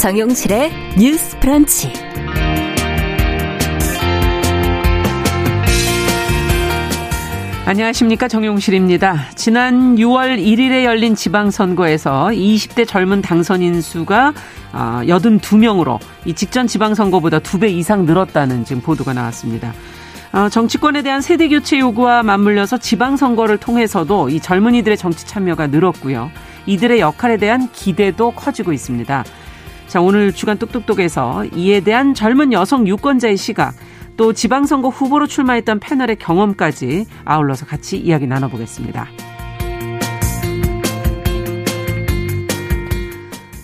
정용실의 뉴스 프런치. 안녕하십니까 정용실입니다. 지난 6월 1일에 열린 지방선거에서 20대 젊은 당선인 수가 82명으로 아, 이 직전 지방선거보다 2배 이상 늘었다는 지금 보도가 나왔습니다. 어, 정치권에 대한 세대 교체 요구와 맞물려서 지방선거를 통해서도 이 젊은이들의 정치 참여가 늘었고요. 이들의 역할에 대한 기대도 커지고 있습니다. 자, 오늘 주간 똑똑똑에서 이에 대한 젊은 여성 유권자의 시각, 또 지방선거 후보로 출마했던 패널의 경험까지 아울러서 같이 이야기 나눠보겠습니다.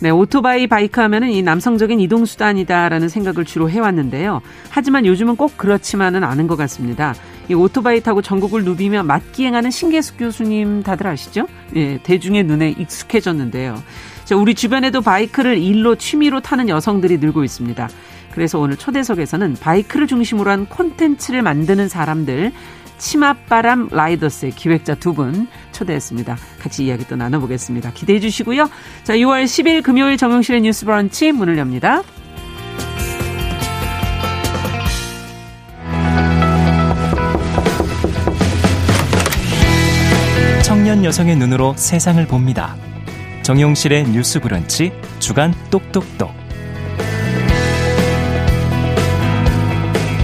네, 오토바이 바이크 하면은 이 남성적인 이동 수단이다라는 생각을 주로 해왔는데요. 하지만 요즘은 꼭 그렇지만은 않은 것 같습니다. 이 오토바이 타고 전국을 누비며 맞기행하는 신계숙 교수님 다들 아시죠? 예, 대중의 눈에 익숙해졌는데요. 자, 우리 주변에도 바이크를 일로 취미로 타는 여성들이 늘고 있습니다. 그래서 오늘 초대석에서는 바이크를 중심으로 한 콘텐츠를 만드는 사람들 치맛바람 라이더스의 기획자 두 분 초대했습니다. 같이 이야기 또 나눠보겠습니다. 기대해 주시고요. 자, 6월 10일 금요일 정용실의 뉴스 브런치 문을 엽니다. 청년 여성의 눈으로 세상을 봅니다. 정용실의 뉴스 브런치 주간 똑똑똑.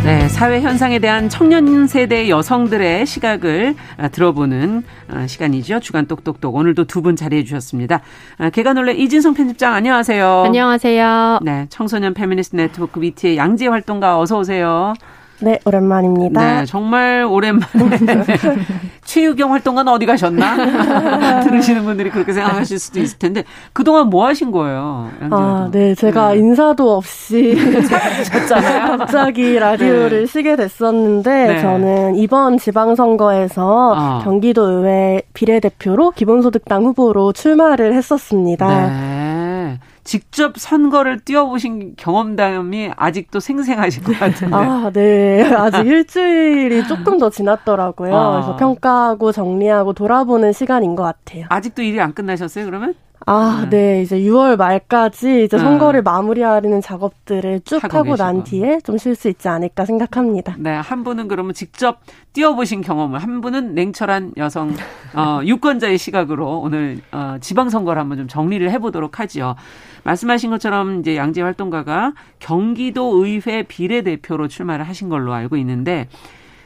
네, 사회 현상에 대한 청년 세대 여성들의 시각을 아, 들어보는 아, 시간이죠. 주간 똑똑똑. 오늘도 두 분 자리해 주셨습니다. 아, 계간홀로 이진성 편집장 안녕하세요. 안녕하세요. 네, 청소년 페미니스트 네트워크 위티의 양지 활동가 어서 오세요. 네, 오랜만입니다. 네, 정말 오랜만에. 최유경 활동가는 어디 가셨나? 들으시는 분들이 그렇게 생각하실 수도 있을 텐데, 그동안 뭐 하신 거예요? 아, 네, 제가 네. 인사도 없이. 사라지셨잖아요. 갑자기 라디오를 네. 쉬게 됐었는데, 네. 저는 이번 지방선거에서 어. 경기도 의회 비례대표로 기본소득당 후보로 출마를 했었습니다. 네. 직접 선거를 뛰어보신 경험담이 아직도 생생하실 것 같은데. 아, 네. 아직 일주일이 조금 더 지났더라고요. 아. 그래서 평가하고 정리하고 돌아보는 시간인 것 같아요. 아직도 일이 안 끝나셨어요, 그러면? 아, 네. 네. 이제 6월 말까지 이제 네. 선거를 마무리하려는 작업들을 쭉 하고, 하고 난 뒤에 좀 쉴 수 있지 않을까 생각합니다. 네. 한 분은 그러면 직접 뛰어보신 경험을, 한 분은 냉철한 여성, 어, 유권자의 시각으로 오늘, 어, 지방선거를 한번 좀 정리를 해보도록 하지요. 말씀하신 것처럼 이제 양재 활동가가 경기도 의회 비례대표로 출마를 하신 걸로 알고 있는데,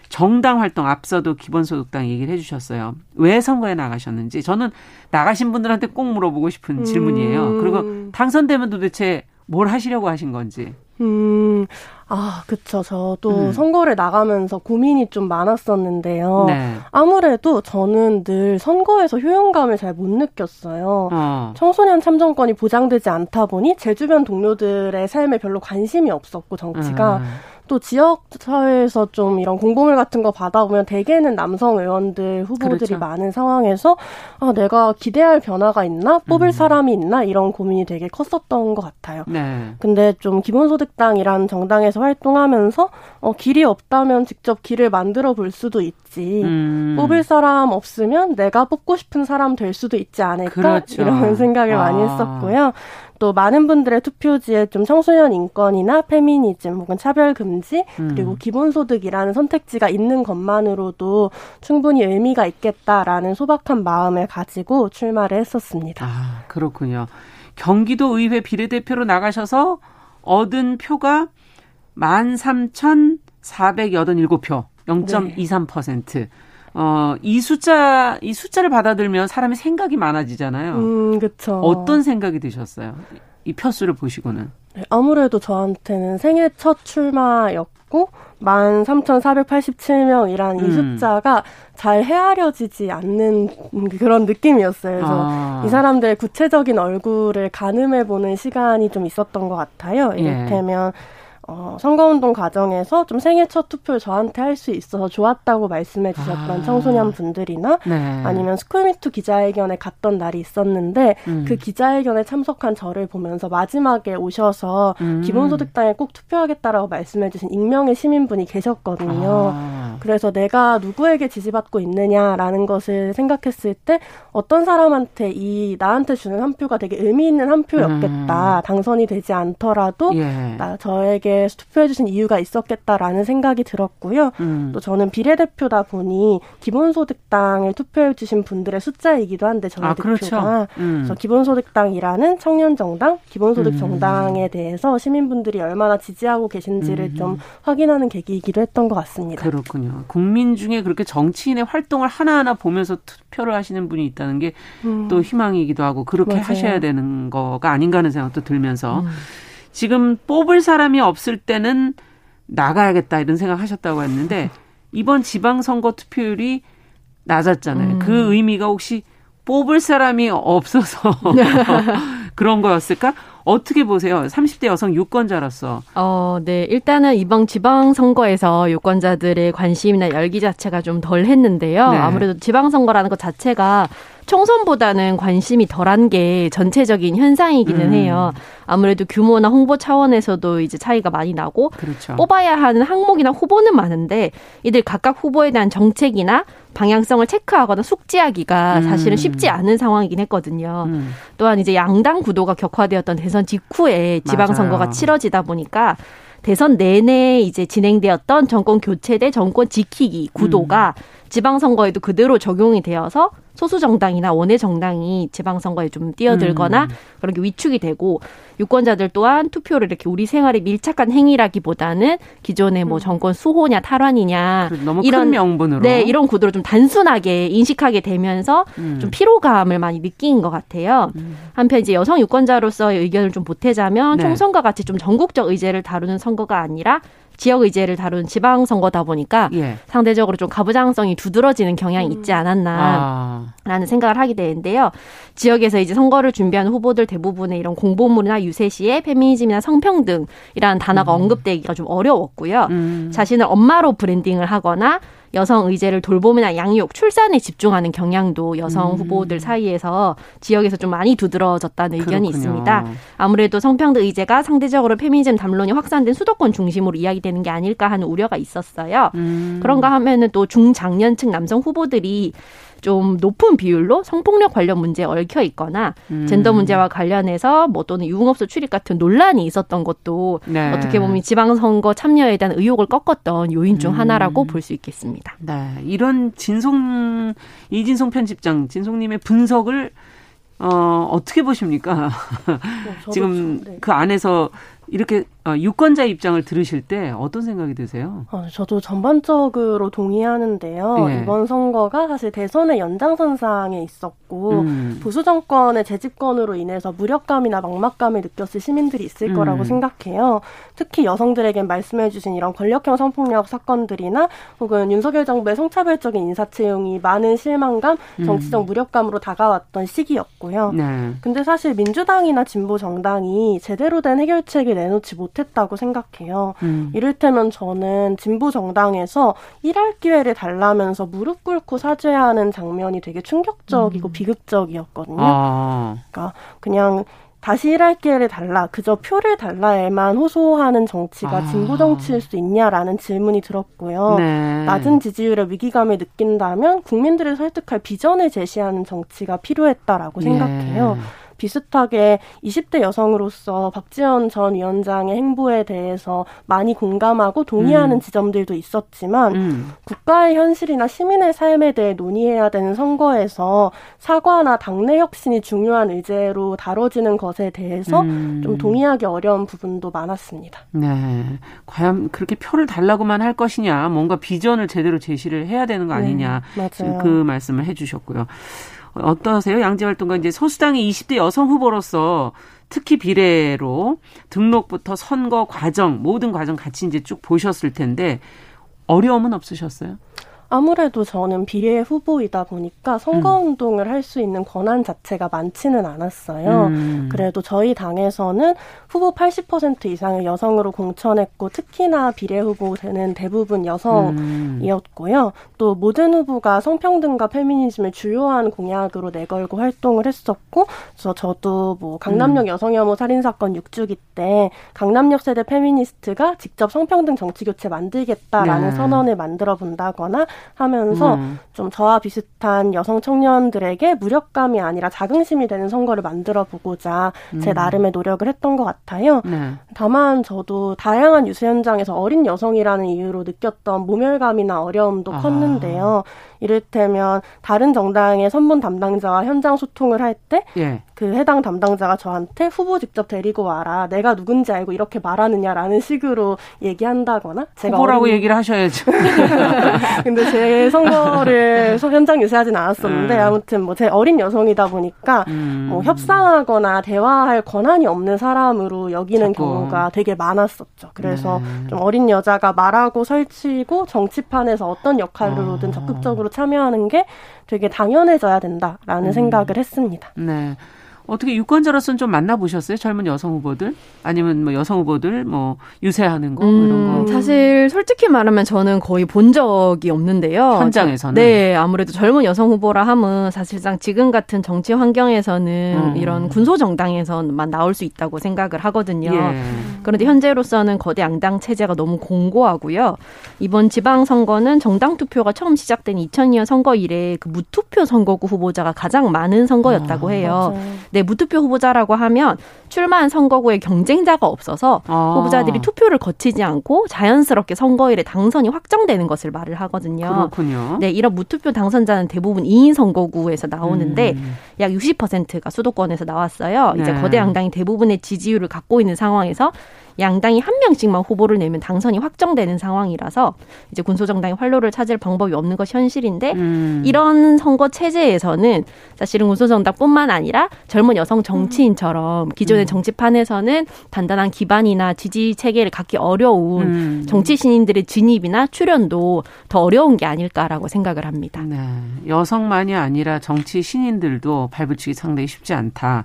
정당 활동 앞서도 기본소득당 얘기를 해주셨어요. 왜 선거에 나가셨는지 저는 나가신 분들한테 꼭 물어보고 싶은 음. 질문이에요. 그리고 당선되면 도대체 뭘 하시려고 하신 건지. 음, 아, 그쵸. 저도 음. 선거를 나가면서 고민이 좀 많았었는데요. 네. 아무래도 저는 늘 선거에서 효용감을 잘 못 느꼈어요. 어. 청소년 참정권이 보장되지 않다 보니 제 주변 동료들의 삶에 별로 관심이 없었고, 정치가. 음. 또 지역 사회에서 좀 이런 공보물 같은 거 받아보면 대개는 남성 의원들 후보들이 그렇죠. 많은 상황에서 아, 내가 기대할 변화가 있나? 뽑을 음. 사람이 있나? 이런 고민이 되게 컸었던 것 같아요. 네. 근데 좀 기본소득당이란 정당에서 활동하면서 어, 길이 없다면 직접 길을 만들어 볼 수도 있지. 음. 뽑을 사람 없으면 내가 뽑고 싶은 사람 될 수도 있지 않을까? 그렇죠. 이런 생각을 아. 많이 했었고요. 또 많은 분들의 투표지에 좀 청소년 인권이나 페미니즘 혹은 차별 금지 음. 그리고 기본소득이라는 선택지가 있는 것만으로도 충분히 의미가 있겠다라는 소박한 마음을 가지고 출마를 했었습니다. 아, 그렇군요. 경기도 의회 비례대표로 나가셔서 얻은 표가 13,487표, 0.23%. 네. 어, 이 숫자, 이 숫자를 받아들면 사람이 생각이 많아지잖아요. 음, 그쵸. 어떤 생각이 드셨어요? 이 표수를 보시고는. 네, 아무래도 저한테는 생애 첫 출마였고, 13,487명이라는 음. 이 숫자가 잘 헤아려지지 않는 그런 느낌이었어요. 그래서 아. 이 사람들의 구체적인 얼굴을 가늠해보는 시간이 좀 있었던 것 같아요. 예. 이를테면, 예. 어, 선거운동 과정에서 좀 생애 첫 투표를 저한테 할 수 있어서 좋았다고 말씀해 주셨던 아. 청소년 분들이나 네. 아니면 스쿨미투 기자회견에 갔던 날이 있었는데 음. 그 기자회견에 참석한 저를 보면서 마지막에 오셔서 음. 기본소득당에 꼭 투표하겠다라고 말씀해 주신 익명의 시민분이 계셨거든요. 아. 그래서 내가 누구에게 지지받고 있느냐라는 것을 생각했을 때 어떤 사람한테 이 나한테 주는 한 표가 되게 의미 있는 한 표였겠다. 음. 당선이 되지 않더라도 예. 나 저에게 투표해주신 이유가 있었겠다라는 생각이 들었고요. 음. 또 저는 비례대표다 보니 기본소득당을 투표해주신 분들의 숫자이기도 한데 저희 아, 대표가 그렇죠. 음. 기본소득당이라는 청년정당, 기본소득정당에 음. 대해서 시민분들이 얼마나 지지하고 계신지를 음. 좀 확인하는 계기이기도 했던 것 같습니다. 그렇군요. 국민 중에 그렇게 정치인의 활동을 하나하나 보면서 투표를 하시는 분이 있다는 게또 음. 희망이기도 하고 그렇게 맞아요. 하셔야 되는 거가 아닌가 하는 생각도 들면서 음. 지금 뽑을 사람이 없을 때는 나가야겠다 이런 생각 하셨다고 했는데 이번 지방선거 투표율이 낮았잖아요. 음. 그 의미가 혹시 뽑을 사람이 없어서 그런 거였을까? 어떻게 보세요? 30대 여성 유권자로서. 어, 네. 일단은 이번 지방선거에서 유권자들의 관심이나 열기 자체가 좀 덜 했는데요. 네. 아무래도 지방선거라는 것 자체가 총선보다는 관심이 덜한 게 전체적인 현상이기는 음. 해요. 아무래도 규모나 홍보 차원에서도 이제 차이가 많이 나고 그렇죠. 뽑아야 하는 항목이나 후보는 많은데 이들 각각 후보에 대한 정책이나 방향성을 체크하거나 숙지하기가 음. 사실은 쉽지 않은 상황이긴 했거든요. 음. 또한 이제 양당 구도가 격화되었던 대선 직후에 지방선거가 맞아요. 치러지다 보니까 대선 내내 이제 진행되었던 정권 교체 대 정권 지키기 구도가 음. 지방선거에도 그대로 적용이 되어서 소수 정당이나 원외 정당이 지방선거에 좀 뛰어들거나 음. 그런 게 위축이 되고 유권자들 또한 투표를 이렇게 우리 생활에 밀착한 행위라기보다는 기존의 뭐 음. 정권 수호냐 탈환이냐 너무 이런 명분으로 네 이런 구도를 좀 단순하게 인식하게 되면서 음. 좀 피로감을 많이 느낀 것 같아요. 음. 한편 이제 여성 유권자로서의 의견을 좀 보태자면 네. 총선과 같이 좀 전국적 의제를 다루는 선거가 아니라 지역 의제를 다룬 지방 선거다 보니까 예. 상대적으로 좀 가부장성이 두드러지는 경향이 있지 음. 않았나라는 아. 생각을 하게 되는데요. 지역에서 이제 선거를 준비하는 후보들 대부분의 이런 공보물이나 유세시에 페미니즘이나 성평등이라는 단어가 음. 언급되기가 좀 어려웠고요. 음. 자신을 엄마로 브랜딩을 하거나 여성 의제를 돌봄이나 양육, 출산에 집중하는 경향도 여성 음. 후보들 사이에서 지역에서 좀 많이 두드러졌다는 의견이 그렇군요. 있습니다. 아무래도 성평등 의제가 상대적으로 페미니즘 담론이 확산된 수도권 중심으로 이야기되는 게 아닐까 하는 우려가 있었어요. 음. 그런가 하면은 또 중장년층 남성 후보들이 좀 높은 비율로 성폭력 관련 문제에 얽혀 있거나 음. 젠더 문제와 관련해서 뭐 또는 유흥업소 출입 같은 논란이 있었던 것도 네. 어떻게 보면 지방선거 참여에 대한 의욕을 꺾었던 요인 중 음. 하나라고 볼수 있겠습니다. 네. 이런 진송 이진송 편집장 진송님의 분석을 어, 어떻게 보십니까? 어, 지금 네. 그 안에서 이렇게 어, 유권자 입장을 들으실 때 어떤 생각이 드세요? 어, 저도 전반적으로 동의하는데요. 네. 이번 선거가 사실 대선의 연장선상에 있었고 음. 보수 정권의 재집권으로 인해서 무력감이나 막막감을 느꼈을 시민들이 있을 음. 거라고 생각해요. 특히 여성들에겐 말씀해주신 이런 권력형 성폭력 사건들이나 혹은 윤석열 정부의 성차별적인 인사 채용이 많은 실망감, 음. 정치적 음. 무력감으로 다가왔던 시기였고요. 네. 근데 사실 민주당이나 진보 정당이 제대로 된 해결책을 내놓지 못 못했다고 생각해요. 음. 이를테면 저는 진보 정당에서 일할 기회를 달라면서 무릎 꿇고 사죄하는 장면이 되게 충격적이고 음. 비극적이었거든요. 아. 그러니까 그냥 다시 일할 기회를 달라, 그저 표를 달라에만 호소하는 정치가 아. 진보 정치일 수 있냐라는 질문이 들었고요. 네. 낮은 지지율의 위기감을 느낀다면 국민들을 설득할 비전을 제시하는 정치가 필요했다라고 생각해요. 예. 비슷하게 20대 여성으로서 박지원 전 위원장의 행보에 대해서 많이 공감하고 동의하는 음. 지점들도 있었지만 음. 국가의 현실이나 시민의 삶에 대해 논의해야 되는 선거에서 사과나 당내 혁신이 중요한 의제로 다뤄지는 것에 대해서 음. 좀 동의하기 어려운 부분도 많았습니다. 네. 과연 그렇게 표를 달라고만 할 것이냐, 뭔가 비전을 제대로 제시를 해야 되는 거 아니냐. 네, 맞아요. 그 말씀을 해주셨고요. 어떠세요? 양재 활동가 이제 소수당의 20대 여성 후보로서 특히 비례로 등록부터 선거 과정 모든 과정 같이 이제 쭉 보셨을 텐데 어려움은 없으셨어요? 아무래도 저는 비례 후보이다 보니까 선거운동을 음. 할수 있는 권한 자체가 많지는 않았어요. 음. 그래도 저희 당에서는 후보 80% 이상을 여성으로 공천했고 특히나 비례 후보는 대부분 여성이었고요. 음. 또 모든 후보가 성평등과 페미니즘을 주요한 공약으로 내걸고 활동을 했었고, 그래서 저도 뭐 강남역 음. 여성 혐오 살인 사건 6주기 때 강남역 세대 페미니스트가 직접 성평등 정치 교체 만들겠다라는 네. 선언을 만들어 본다거나 하면서 음. 좀 저와 비슷한 여성 청년들에게 무력감이 아니라 자긍심이 되는 선거를 만들어 보고자 제 음. 나름의 노력을 했던 것 같아요. 네. 다만 저도 다양한 유세 현장에서 어린 여성이라는 이유로 느꼈던 모멸감이나 어려움도 아. 컸는데요. 이를테면 다른 정당의 선본 담당자와 현장 소통을 할때 예. 그 해당 담당자가 저한테 후보 직접 데리고 와라. 내가 누군지 알고 이렇게 말하느냐라는 식으로 얘기한다거나 제가 후보라고 어린... 얘기를 하셔야죠. 근데 제 선거를 현장 유세하진 않았었는데 음. 아무튼 뭐 제 어린 여성이다 보니까 음. 뭐 협상하거나 대화할 권한이 없는 사람으로 여기는 자꾸. 경우가 되게 많았었죠. 그래서 네. 좀 어린 여자가 말하고 설치고 정치판에서 어떤 역할로든 어. 적극적으로 참여하는 게 되게 당연해져야 된다라는 음. 생각을 했습니다. 네. 어떻게 유권자로서는 좀 만나보셨어요? 젊은 여성 후보들? 아니면 뭐 여성 후보들 뭐 유세하는 거 음, 이런 거? 사실 솔직히 말하면 저는 거의 본 적이 없는데요. 현장에서는? 네, 아무래도 젊은 여성 후보라 함은 사실상 지금 같은 정치 환경에서는 음. 이런 군소 정당에서만 나올 수 있다고 생각을 하거든요. 예. 그런데 현재로서는 거대 양당 체제가 너무 공고하고요. 이번 지방 선거는 정당 투표가 처음 시작된 2002년 선거 이래 그 무투표 선거구 후보자가 가장 많은 선거였다고 아, 해요. 맞아요. 네, 무투표 후보자라고 하면 출마한 선거구에 경쟁자가 없어서 아. 후보자들이 투표를 거치지 않고 자연스럽게 선거일에 당선이 확정되는 것을 말을 하거든요. 그렇군요. 네, 이런 무투표 당선자는 대부분 2인 선거구에서 나오는데 음. 약 60%가 수도권에서 나왔어요. 네. 이제 거대 양당이 대부분의 지지율을 갖고 있는 상황에서 양당이 한 명씩만 후보를 내면 당선이 확정되는 상황이라서 이제 군소정당이 활로를 찾을 방법이 없는 것이 현실인데 음. 이런 선거 체제에서는 사실은 군소정당뿐만 아니라 젊은 여성 정치인처럼 기존의 음. 정치판에서는 단단한 기반이나 지지 체계를 갖기 어려운 음. 정치 신인들의 진입이나 출연도 더 어려운 게 아닐까라고 생각을 합니다. 네. 여성만이 아니라 정치 신인들도 발붙이기 상당히 쉽지 않다.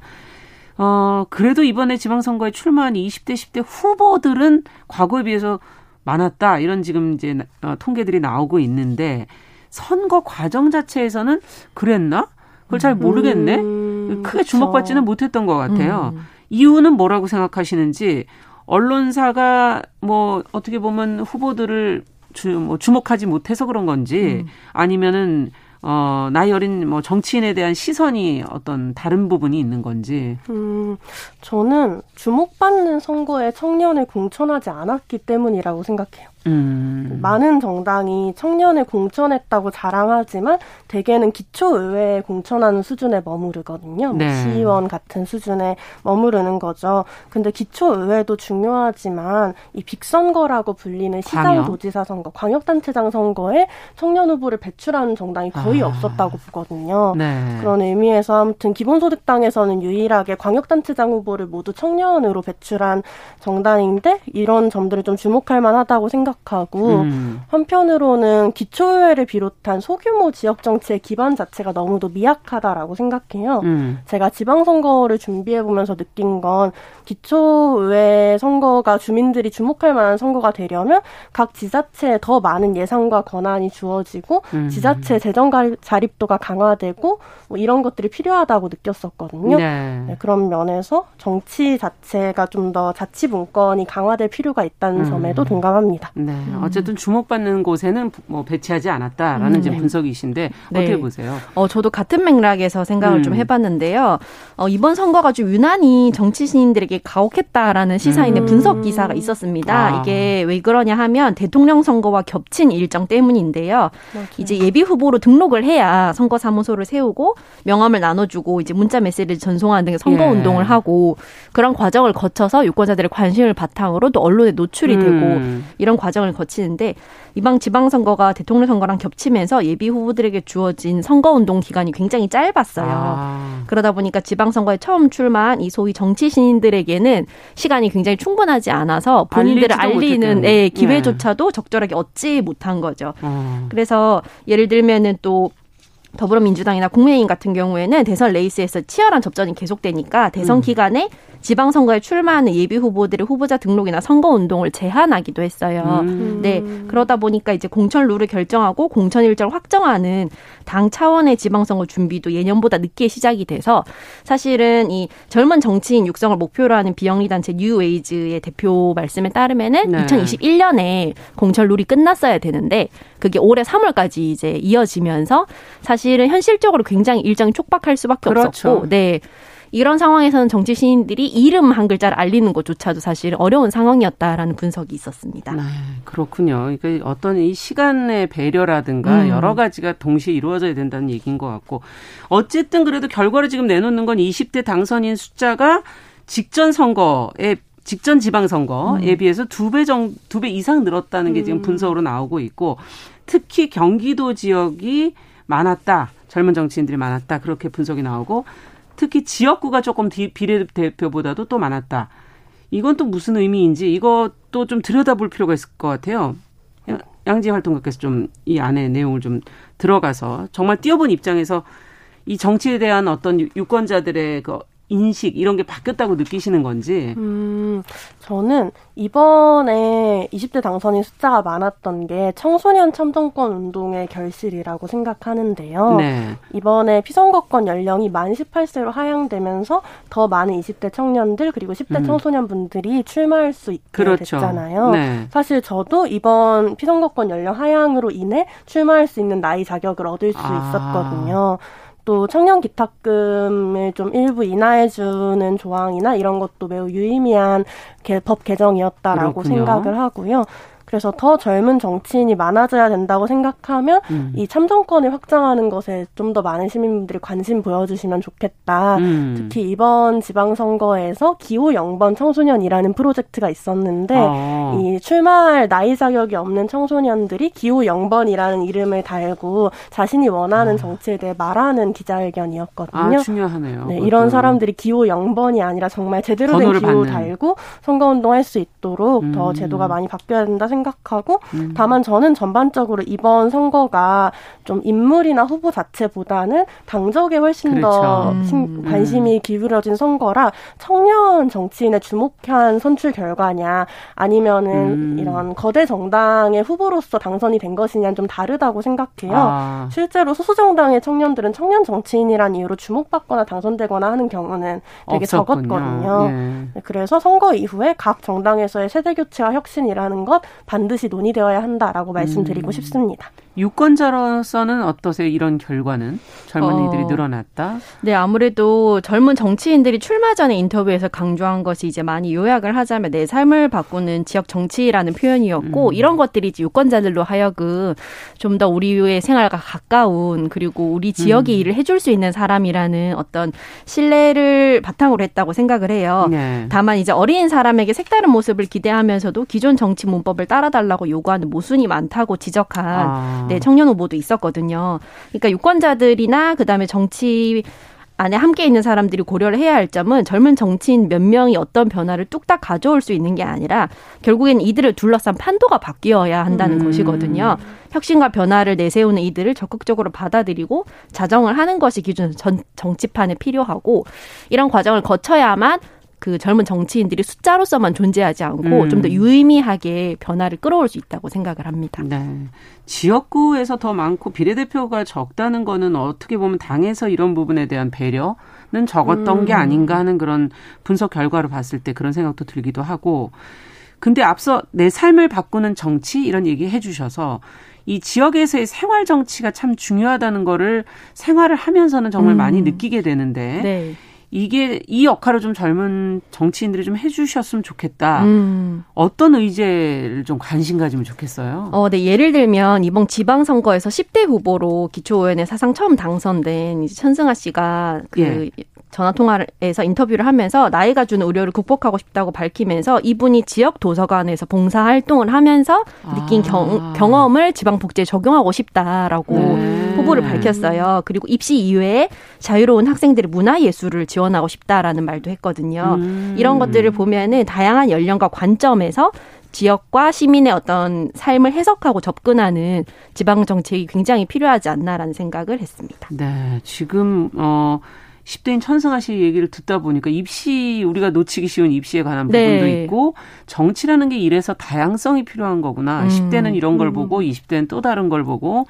어, 그래도 이번에 지방선거에 출마한 20대, 10대 후보들은 과거에 비해서 많았다. 이런 지금 이제 어, 통계들이 나오고 있는데 선거 과정 자체에서는 그랬나? 그걸 잘 모르겠네. 음, 크게 주목받지는 못했던 것 같아요. 음. 이유는 뭐라고 생각하시는지 언론사가 뭐 어떻게 보면 후보들을 주, 뭐 주목하지 못해서 그런 건지 음. 아니면은 어, 나이 어린 뭐 정치인에 대한 시선이 어떤 다른 부분이 있는 건지. 음, 저는 주목받는 선거에 청년을 공천하지 않았기 때문이라고 생각해요. 음. 많은 정당이 청년을 공천했다고 자랑하지만 대개는 기초의회에 공천하는 수준에 머무르거든요. 뭐 네. 시의원 같은 수준에 머무르는 거죠. 근데 기초의회도 중요하지만 이 빅선거라고 불리는 시장도지사 선거, 광역단체장 선거에 청년 후보를 배출하는 정당이 거의 아. 없었다고 보거든요. 네. 그런 의미에서 아무튼 기본소득당에서는 유일하게 광역단체장 후보를 모두 청년으로 배출한 정당인데 이런 점들을 좀 주목할 만하다고 생각 생각하고 음. 한편으로는 기초의회를 비롯한 소규모 지역 정치의 기반 자체가 너무도 미약하다라고 생각해요. 음. 제가 지방선거를 준비해 보면서 느낀 건 기초의회 선거가 주민들이 주목할 만한 선거가 되려면 각 지자체에 더 많은 예산과 권한이 주어지고 음. 지자체 재정 자립도가 강화되고 뭐 이런 것들이 필요하다고 느꼈었거든요. 네. 네, 그런 면에서 정치 자체가 좀 더 자치 분권이 강화될 필요가 있다는 음. 점에도 동감합니다. 네. 음. 어쨌든 주목받는 곳에는 뭐 배치하지 않았다라는 음. 분석이신데 어떻게 네. 보세요? 어, 저도 같은 맥락에서 생각을 음. 좀 해봤는데요. 어, 이번 선거가 좀 유난히 정치 신인들에게 가혹했다라는 시사인의 음. 분석 기사가 있었습니다. 아. 이게 왜 그러냐 하면 대통령 선거와 겹친 일정 때문인데요. 맞아요. 이제 예비 후보로 등록을 해야 선거 사무소를 세우고 명함을 나눠주고 이제 문자 메시지를 전송하는 등의 선거 예. 운동을 하고 그런 과정을 거쳐서 유권자들의 관심을 바탕으로 또 언론에 노출이 되고 음. 이런 과정 과정을 거치는데 이번 지방선거가 대통령 선거랑 겹치면서 예비 후보들에게 주어진 선거운동 기간이 굉장히 짧았어요. 아. 그러다 보니까 지방선거에 처음 출마한 이 소위 정치 신인들에게는 시간이 굉장히 충분하지 않아서 본인들을 알리는 네, 기회조차도 네. 적절하게 얻지 못한 거죠. 어. 그래서 예를 들면은 또 더불어민주당이나 국민의힘 같은 경우에는 대선 레이스에서 치열한 접전이 계속되니까 대선 음. 기간에 지방선거에 출마하는 예비 후보들의 후보자 등록이나 선거 운동을 제한하기도 했어요. 음. 네. 그러다 보니까 이제 공천 룰을 결정하고 공천 일정을 확정하는 당 차원의 지방선거 준비도 예년보다 늦게 시작이 돼서 사실은 이 젊은 정치인 육성을 목표로 하는 비영리 단체 뉴웨이즈의 대표 말씀에 따르면은 네. 2021년에 공천 룰이 끝났어야 되는데 그게 올해 3월까지 이제 이어지면서 사실은 현실적으로 굉장히 일정이 촉박할 수밖에 그렇죠. 없었고 네. 이런 상황에서는 정치 신인들이 이름 한 글자를 알리는 것조차도 사실 어려운 상황이었다라는 분석이 있었습니다. 네, 그렇군요. 그러니까 어떤 이 시간의 배려라든가 음. 여러 가지가 동시에 이루어져야 된다는 얘기인 것 같고 어쨌든 그래도 결과를 지금 내놓는 건 20대 당선인 숫자가 직전 선거에 직전 지방선거에 음. 비해서 두 배 정, 두 배 이상 늘었다는 게 지금 음. 분석으로 나오고 있고 특히 경기도 지역이 많았다. 젊은 정치인들이 많았다. 그렇게 분석이 나오고 특히 지역구가 조금 비례대표보다도 또 많았다. 이건 또 무슨 의미인지 이것도 좀 들여다볼 필요가 있을 것 같아요. 양지 활동가께서 좀 이 안에 내용을 좀 들어가서 정말 뛰어본 입장에서 이 정치에 대한 어떤 유권자들의 그 인식 이런 게 바뀌었다고 느끼시는 건지? 음, 저는 이번에 20대 당선인 숫자가 많았던 게 청소년 참정권 운동의 결실이라고 생각하는데요. 네. 이번에 피선거권 연령이 만 18세로 하향되면서 더 많은 20대 청년들 그리고 10대 음. 청소년분들이 출마할 수 있게 그렇죠. 됐잖아요. 네. 사실 저도 이번 피선거권 연령 하향으로 인해 출마할 수 있는 나이 자격을 얻을 수 아. 있었거든요. 또 청년 기탁금을 좀 일부 인하해주는 조항이나 이런 것도 매우 유의미한 법 개정이었다라고 그렇군요. 생각을 하고요. 그래서 더 젊은 정치인이 많아져야 된다고 생각하면 음. 이 참정권을 확장하는 것에 좀 더 많은 시민분들이 관심 보여주시면 좋겠다. 음. 특히 이번 지방선거에서 기호 0번 청소년이라는 프로젝트가 있었는데 아. 이 출마할 나이 자격이 없는 청소년들이 기호 0번이라는 이름을 달고 자신이 원하는 아. 정치에 대해 말하는 기자회견이었거든요. 아, 중요하네요. 네, 이런 사람들이 기호 0번이 아니라 정말 제대로 된 기호 받는. 달고 선거운동 할 수 있도록 음. 더 제도가 많이 바뀌어야 된다 생각 생각하고 음. 다만 저는 전반적으로 이번 선거가 좀 인물이나 후보 자체보다는 당적에 훨씬 그렇죠. 더 음. 관심이 기울어진 선거라 청년 정치인에 주목한 선출 결과냐 아니면은 음. 이런 거대 정당의 후보로서 당선이 된 것이냐는 좀 다르다고 생각해요. 아. 실제로 소수 정당의 청년들은 청년 정치인이란 이유로 주목받거나 당선되거나 하는 경우는 되게 없었군요. 적었거든요. 예. 그래서 선거 이후에 각 정당에서의 세대 교체와 혁신이라는 것 반드시 논의되어야 한다라고 말씀드리고 음. 싶습니다. 유권자로서는 어떠세요? 이런 결과는 젊은이들이 어, 늘어났다. 네, 아무래도 젊은 정치인들이 출마 전에 인터뷰에서 강조한 것이 이제 많이 요약을 하자면 내 삶을 바꾸는 지역 정치라는 표현이었고 음. 이런 것들이 이제 유권자들로 하여금 좀 더 우리의 생활과 가까운 그리고 우리 지역이 음. 일을 해줄 수 있는 사람이라는 어떤 신뢰를 바탕으로 했다고 생각을 해요. 네. 다만 이제 어린 사람에게 색다른 모습을 기대하면서도 기존 정치 문법을 따라달라고 요구하는 모순이 많다고 지적한. 아. 네, 청년 후보도 있었거든요. 그러니까 유권자들이나 그다음에 정치 안에 함께 있는 사람들이 고려를 해야 할 점은 젊은 정치인 몇 명이 어떤 변화를 뚝딱 가져올 수 있는 게 아니라 결국엔 이들을 둘러싼 판도가 바뀌어야 한다는 음. 것이거든요. 혁신과 변화를 내세우는 이들을 적극적으로 받아들이고 자정을 하는 것이 기존 전 정치판에 필요하고 이런 과정을 거쳐야만 그 젊은 정치인들이 숫자로서만 존재하지 않고 음. 좀더 유의미하게 변화를 끌어올 수 있다고 생각을 합니다. 네. 지역구에서 더 많고 비례대표가 적다는 거는 어떻게 보면 당에서 이런 부분에 대한 배려는 적었던 음. 게 아닌가 하는 그런 분석 결과를 봤을 때 그런 생각도 들기도 하고 근데 앞서 내 삶을 바꾸는 정치 이런 얘기 해 주셔서 이 지역에서의 생활 정치가 참 중요하다는 거를 생활을 하면서는 정말 음. 많이 느끼게 되는데 네. 이게 이 역할을 좀 젊은 정치인들이 좀 해주셨으면 좋겠다. 음. 어떤 의제를 좀 관심 가지면 좋겠어요. 어, 네 예를 들면 이번 지방선거에서 10대 후보로 기초의원의 사상 처음 당선된 이제 천승아 씨가 그 예. 전화 통화에서 인터뷰를 하면서 나이가 주는 의료를 극복하고 싶다고 밝히면서 이분이 지역 도서관에서 봉사 활동을 하면서 느낀 아. 경, 경험을 지방 복지에 적용하고 싶다라고 네. 포부를 밝혔어요. 그리고 입시 이외에 자유로운 학생들의 문화 예술을 지원하고 싶다라는 말도 했거든요. 음. 이런 것들을 보면은 다양한 연령과 관점에서 지역과 시민의 어떤 삶을 해석하고 접근하는 지방 정책이 굉장히 필요하지 않나라는 생각을 했습니다. 네, 지금 어 10대인 천승아 씨 얘기를 듣다 보니까 입시 우리가 놓치기 쉬운 입시에 관한 네. 부분도 있고 정치라는 게 이래서 다양성이 필요한 거구나. 음. 10대는 이런 걸 음. 보고 20대는 또 다른 걸 보고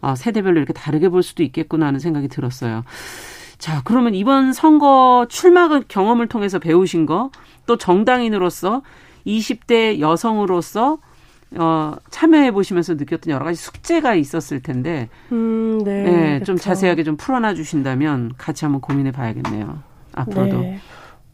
어, 세대별로 이렇게 다르게 볼 수도 있겠구나 하는 생각이 들었어요. 자, 그러면 이번 선거 출마 경험을 통해서 배우신 거 또 정당인으로서 20대 여성으로서 어, 참여해 보시면서 느꼈던 여러 가지 숙제가 있었을 텐데, 음, 네, 네, 좀 자세하게 좀 풀어놔 주신다면 같이 한번 고민해 봐야겠네요. 앞으로도. 네.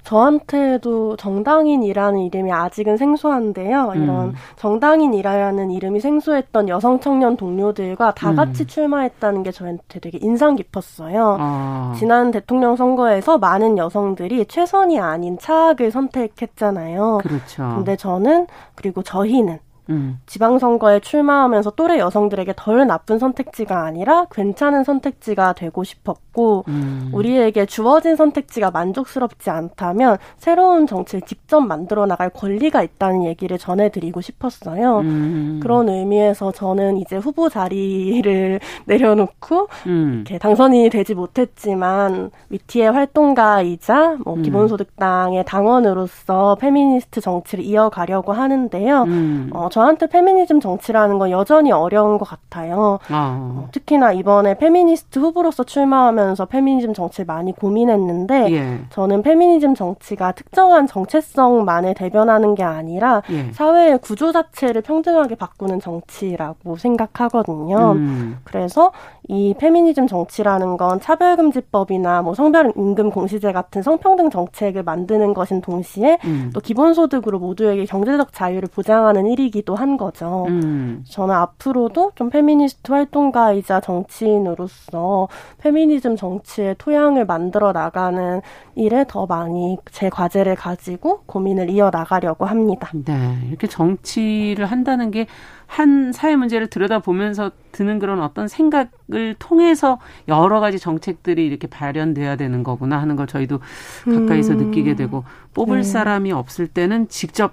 저한테도 정당인이라는 이름이 아직은 생소한데요. 음. 이런 정당인이라는 이름이 생소했던 여성 청년 동료들과 다 음. 같이 음. 출마했다는 게 저한테 되게 인상 깊었어요. 아. 지난 대통령 선거에서 많은 여성들이 최선이 아닌 차악을 선택했잖아요. 그렇죠. 근데 저는 그리고 저희는 음. 지방선거에 출마하면서 또래 여성들에게 덜 나쁜 선택지가 아니라 괜찮은 선택지가 되고 싶었고 음. 우리에게 주어진 선택지가 만족스럽지 않다면 새로운 정치를 직접 만들어 나갈 권리가 있다는 얘기를 전해드리고 싶었어요. 음. 그런 의미에서 저는 이제 후보 자리를 내려놓고 음. 이렇게 당선인이 되지 못했지만 위티의 활동가이자 뭐 음. 기본소득당의 당원으로서 페미니스트 정치를 이어가려고 하는데요. 음. 어, 저한테 페미니즘 정치라는 건 여전히 어려운 것 같아요. 아. 어, 특히나 이번에 페미니스트 후보로서 출마하면서 페미니즘 정치를 많이 고민했는데 예. 저는 페미니즘 정치가 특정한 정체성만을 대변하는 게 아니라 예. 사회의 구조 자체를 평등하게 바꾸는 정치라고 생각하거든요. 음. 그래서 이 페미니즘 정치라는 건 차별금지법이나 뭐 성별 임금 공시제 같은 성평등 정책을 만드는 것인 동시에 음. 또 기본소득으로 모두에게 경제적 자유를 보장하는 일이기 되기도 한 거죠. 음. 저는 앞으로도 좀 페미니스트 활동가이자 정치인으로서 페미니즘 정치의 토양을 만들어 나가는 일에 더 많이 제 과제를 가지고 고민을 이어 나가려고 합니다. 네. 이렇게 정치를 한다는 게 한 사회 문제를 들여다보면서 드는 그런 어떤 생각을 통해서 여러 가지 정책들이 이렇게 발현돼야 되는 거구나 하는 걸 저희도 가까이서 음. 느끼게 되고 뽑을 네. 사람이 없을 때는 직접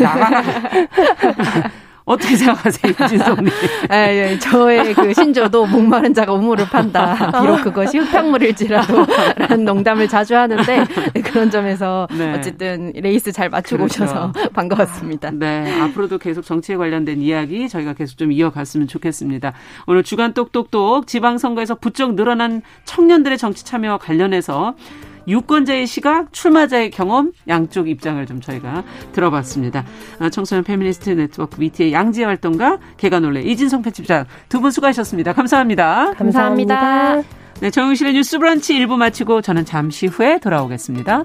나가 어떻게 생각하세요, 진성님? 아, 예, 저의 그 신조도 목마른 자가 우물을 판다. 비록 그것이 흙탕물일지라도 라는 농담을 자주 하는데 그런 점에서 네. 어쨌든 레이스 잘 맞추고 그렇죠. 오셔서 반가웠습니다. 네, 앞으로도 계속 정치에 관련된 이야기 저희가 계속 좀 이어갔으면 좋겠습니다. 오늘 주간 똑똑똑 지방선거에서 부쩍 늘어난 청년들의 정치 참여와 관련해서 유권자의 시각, 출마자의 경험 양쪽 입장을 좀 저희가 들어봤습니다. 아, 청소년 페미니스트 네트워크 위티의 양지혜 활동가 계간홀로 이진송 편집장 두 분 수고하셨습니다. 감사합니다. 감사합니다. 네, 정영실의 뉴스 브런치 1부 마치고 저는 잠시 후에 돌아오겠습니다.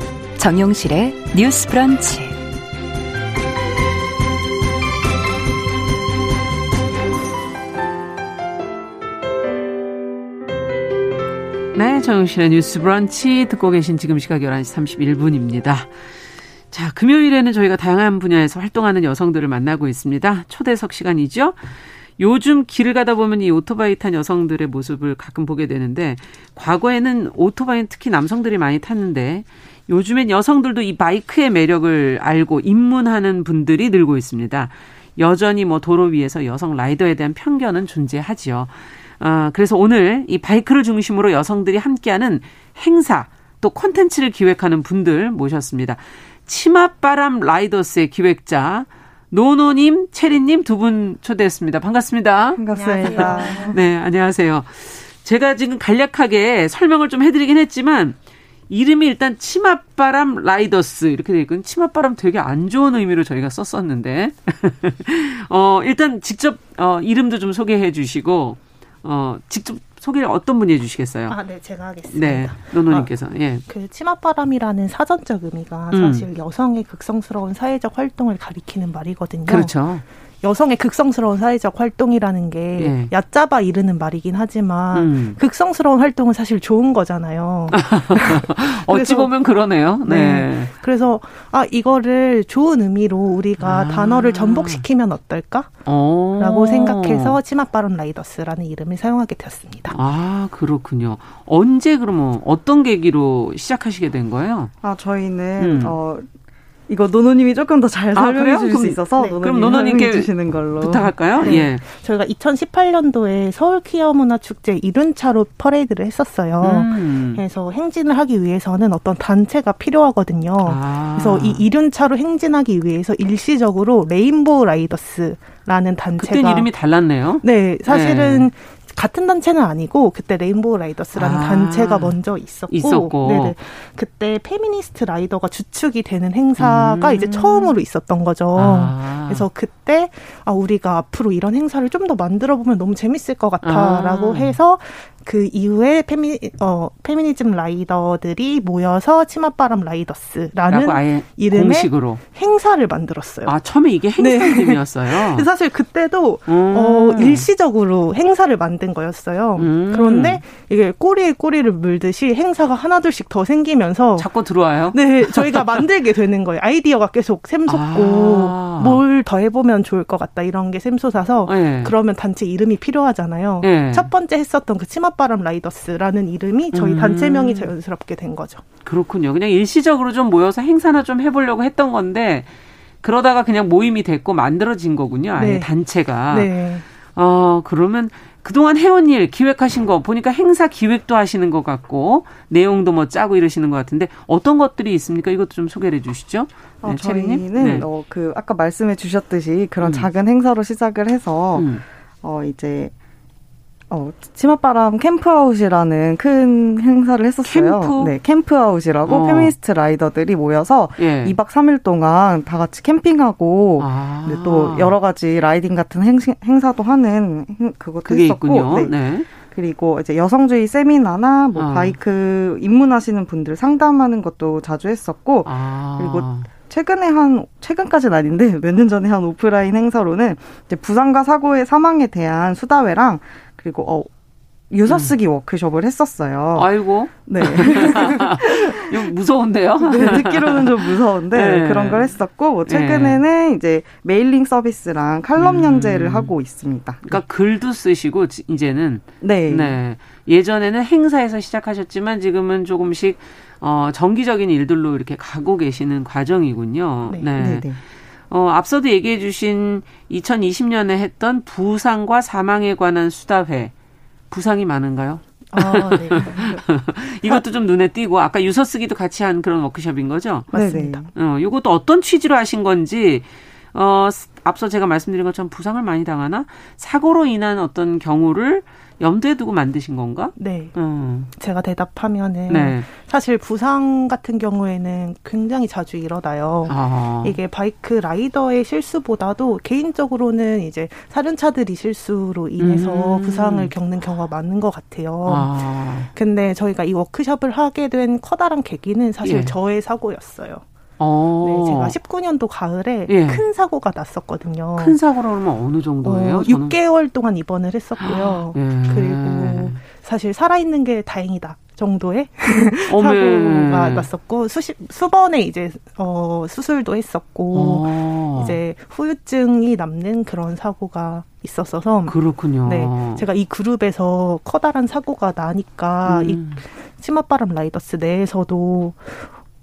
정용실의 뉴스 브런치. 네, 정영실의 뉴스 브런치 듣고 계신 지금 시각 11시 31분입니다. 자, 금요일에는 저희가 다양한 분야에서 활동하는 여성들을 만나고 있습니다. 초대석 시간이죠. 요즘 길을 가다 보면 이 오토바이 탄 여성들의 모습을 가끔 보게 되는데 과거에는 오토바이는 특히 남성들이 많이 탔는데 요즘엔 여성들도 이 바이크의 매력을 알고 입문하는 분들이 늘고 있습니다. 여전히 뭐 도로 위에서 여성 라이더에 대한 편견은 존재하지요. 아, 그래서 오늘 이 바이크를 중심으로 여성들이 함께하는 행사 또 콘텐츠를 기획하는 분들 모셨습니다. 치맛바람 라이더스의 기획자 노노님, 체리님 두 분 초대했습니다. 반갑습니다. 반갑습니다. 네, 안녕하세요. 제가 지금 간략하게 설명을 좀 해드리긴 했지만 이름이 일단 치맛바람 라이더스 이렇게 되어 있거든요. 치맛바람 되게 안 좋은 의미로 저희가 썼었는데 어 일단 직접 어 이름도 좀 소개해 주시고 어 직접 소개를 어떤 분이 해주시겠어요? 아, 네, 제가 하겠습니다. 네, 노노님께서. 아, 예. 그 치맛바람이라는 사전적 의미가 음. 사실 여성의 극성스러운 사회적 활동을 가리키는 말이거든요. 그렇죠. 여성의 극성스러운 사회적 활동이라는 게 예. 얕잡아 이르는 말이긴 하지만 음. 극성스러운 활동은 사실 좋은 거잖아요. 어찌 보면 그러네요. 네. 네. 그래서 아 이거를 좋은 의미로 우리가 아. 단어를 전복시키면 어떨까? 오. 라고 생각해서 치맛바람 라이더스라는 이름을 사용하게 되었습니다. 아 그렇군요. 언제 그러면 어떤 계기로 시작하시게 된 거예요? 아 저희는 음. 어 이거 노노님이 조금 더 잘 설명해 아, 주실 수 있어서 네. 그럼 노노님께 주시는 걸로 부탁할까요? 네. 예. 저희가 2018년도에 서울 퀴어 문화 축제 이륜차로 퍼레이드를 했었어요. 음. 그래서 행진을 하기 위해서는 어떤 단체가 필요하거든요. 아. 그래서 이 이륜차로 행진하기 위해서 일시적으로 레인보우 라이더스 라는 단체가 그때 이름이 달랐네요. 네, 사실은 네. 같은 단체는 아니고 그때 레인보우 라이더스라는 아, 단체가 먼저 있었고, 있었고. 네네. 그때 페미니스트 라이더가 주축이 되는 행사가 음. 이제 처음으로 있었던 거죠. 아. 그래서 그때 아 우리가 앞으로 이런 행사를 좀 더 만들어 보면 너무 재밌을 것 같아라고 아. 해서 그 이후에 페미 어 페미니즘 라이더들이 모여서 치맛바람 라이더스라는 이름의 공식으로. 행사를 만들었어요. 아 처음에 이게 행사 네. 이름이었어요. 사실 그때도 음. 어 일시적으로 행사를 만든 거였어요. 음. 그런데 이게 꼬리에 꼬리를 물듯이 행사가 하나둘씩 더 생기면서 자꾸 들어와요. 네, 저희가 만들게 되는 거예요. 아이디어가 계속 샘솟고 아. 뭘더 해보면 좋을 것 같다 이런 게 샘솟아서 네. 그러면 단체 이름이 필요하잖아요. 네. 첫 번째 했었던 그 치맛바람 라이더스라는 이름이 저희 음. 단체명이 자연스럽게 된 거죠. 그렇군요. 그냥 일시적으로 좀 모여서 행사나 좀 해보려고 했던 건데 그러다가 그냥 모임이 됐고 만들어진 거군요. 아예 네. 단체가. 네. 어 그러면 그동안 해온 일 기획하신 거 보니까 행사 기획도 하시는 것 같고 내용도 뭐 짜고 이러시는 것 같은데 어떤 것들이 있습니까? 이것도 좀 소개해 주시죠. 네, 어, 저희는 네. 어, 그 아까 말씀해 주셨듯이 그런 음. 작은 행사로 시작을 해서 음. 어 이제 어, 치맛바람 캠프아웃이라는 큰 행사를 했었어요. 캠프? 네, 캠프아웃이라고 어. 페미니스트 라이더들이 모여서 예. 2박 3일 동안 다 같이 캠핑하고 아. 네, 또 여러 가지 라이딩 같은 행, 행사도 하는 그것도 했었고 네. 네. 그리고 이제 여성주의 세미나나 뭐 어. 바이크 입문하시는 분들 상담하는 것도 자주 했었고 아. 그리고 최근에 한 최근까지는 아닌데 몇 년 전에 한 오프라인 행사로는 이제 부상과 사고의 사망에 대한 수다회랑 그리고 어 유서 쓰기 음. 워크숍을 했었어요. 아이고. 네. 무서운데요? 네, 듣기로는 좀 무서운데 네. 그런 걸 했었고 뭐 최근에는 네. 이제 메일링 서비스랑 칼럼 음. 연재를 하고 있습니다. 그러니까 글도 쓰시고 이제는 네. 네. 예전에는 행사에서 시작하셨지만 지금은 조금씩 어 정기적인 일들로 이렇게 가고 계시는 과정이군요. 네. 네. 네. 네. 어, 앞서도 얘기해 주신 2020년에 했던 부상과 사망에 관한 수다회. 부상이 많은가요? 아, 네. 이것도 좀 눈에 띄고 아까 유서 쓰기도 같이 한 그런 워크숍인 거죠? 맞습니다. 어, 이것도 어떤 취지로 하신 건지 어, 앞서 제가 말씀드린 것처럼 부상을 많이 당하나 사고로 인한 어떤 경우를 염두에 두고 만드신 건가? 네. 음. 제가 대답하면은 네. 사실 부상 같은 경우에는 굉장히 자주 일어나요. 아. 이게 바이크 라이더의 실수보다도 개인적으로는 이제 사륜차들이 실수로 인해서 음. 부상을 겪는 경우가 많은 것 같아요. 아. 근데 저희가 이 워크숍을 하게 된 커다란 계기는 사실 예. 저의 사고였어요. 어. 네, 제가 19년도 가을에 예. 큰 사고가 났었거든요. 큰 사고로 면 어느 정도예요? 어, 6개월 동안 입원을 했었고요. 예. 그리고 사실 살아있는 게 다행이다. 정도의 사고가 났었고 수십 수번에 이제 어 수술도 했었고 어. 이제 후유증이 남는 그런 사고가 있었어서 그렇군요. 네, 제가 이 그룹에서 커다란 사고가 나니까 음. 이 치맛바람 라이더스 내에서도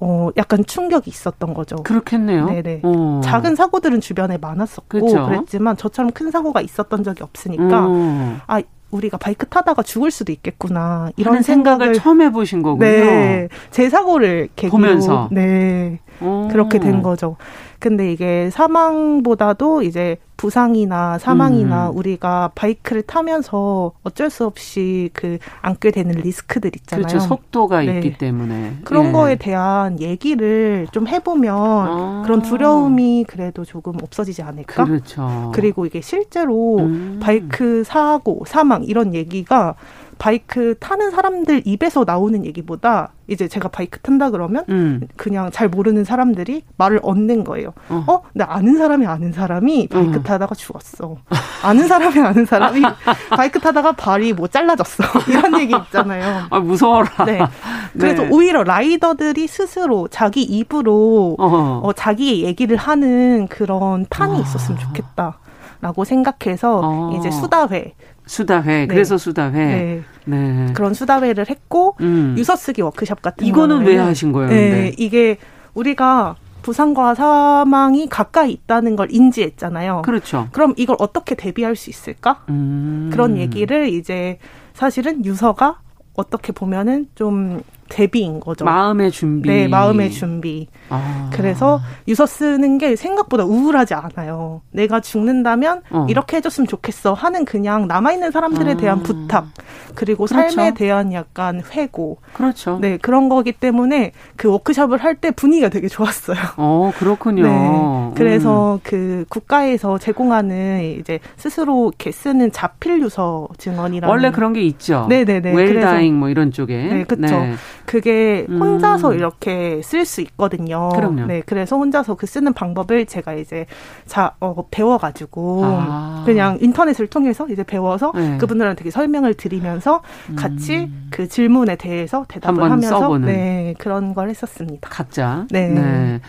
어, 약간 충격이 있었던 거죠. 그렇겠네요. 네네. 어. 작은 사고들은 주변에 많았었고 그렇죠. 그랬지만 저처럼 큰 사고가 있었던 적이 없으니까 음. 아 우리가 바이크 타다가 죽을 수도 있겠구나 이런 생각을, 처음 해보신 거군요. 네, 제 사고를 계기로 보면서 네 오. 그렇게 된 거죠. 근데 이게 사망보다도 이제 부상이나 사망이나 음. 우리가 바이크를 타면서 어쩔 수 없이 그 안게 되는 리스크들 있잖아요. 그렇죠. 속도가 네. 있기 때문에 그런 네. 거에 대한 얘기를 좀 해보면 아. 그런 두려움이 그래도 조금 없어지지 않을까. 그렇죠. 그리고 이게 실제로 음. 바이크 사고 사망 이런 얘기가 바이크 타는 사람들 입에서 나오는 얘기보다 이제 제가 바이크 탄다 그러면 음. 그냥 잘 모르는 사람들이 말을 얹는 거예요. 어, 어? 근데 아는 사람이 아는 사람이 바이크 어. 타다가 죽었어. 아는 사람이 아는 사람이 바이크 타다가 발이 뭐 잘라졌어. 이런 얘기 있잖아요. 아, 무서워라. 네. 그래서 네. 오히려 라이더들이 스스로 자기 입으로 어, 자기의 얘기를 하는 그런 판이 아. 있었으면 좋겠다. 라고 생각해서 어. 이제 수다회 수다회. 네. 그래서 수다회. 네. 네. 그런 수다회를 했고 음. 유서 쓰기 워크숍 같은 이거는 왜 하신 거예요? 네. 근데? 이게 우리가 부상과 사망이 가까이 있다는 걸 인지했잖아요. 그렇죠. 그럼 이걸 어떻게 대비할 수 있을까? 음. 그런 얘기를 이제 사실은 유서가 어떻게 보면은 좀 대비인 거죠. 마음의 준비. 네, 마음의 준비. 아. 그래서 유서 쓰는 게 생각보다 우울하지 않아요. 내가 죽는다면 어. 이렇게 해줬으면 좋겠어 하는 그냥 남아있는 사람들에 아. 대한 부탁, 그리고 그렇죠. 삶에 대한 약간 회고. 그렇죠. 네, 그런 거기 때문에 그 워크숍을 할 때 분위기가 되게 좋았어요. 어, 그렇군요. 네. 그래서 음. 그 국가에서 제공하는 이제 스스로 이렇게 쓰는 자필 유서 증언이라는. 원래 그런 게 있죠. 네 네 네. 웰다잉 뭐 이런 쪽에. 네, 그렇죠. 네. 그게 혼자서 음. 이렇게 쓸 수 있거든요. 그럼요. 네, 그래서 혼자서 그 쓰는 방법을 제가 이제 자 어, 배워가지고 아. 그냥 인터넷을 통해서 이제 배워서 네. 그분들한테 설명을 드리면서 같이 음. 그 질문에 대해서 대답을 하면서 써보는. 네 그런 걸 했었습니다. 각자. 네. 네.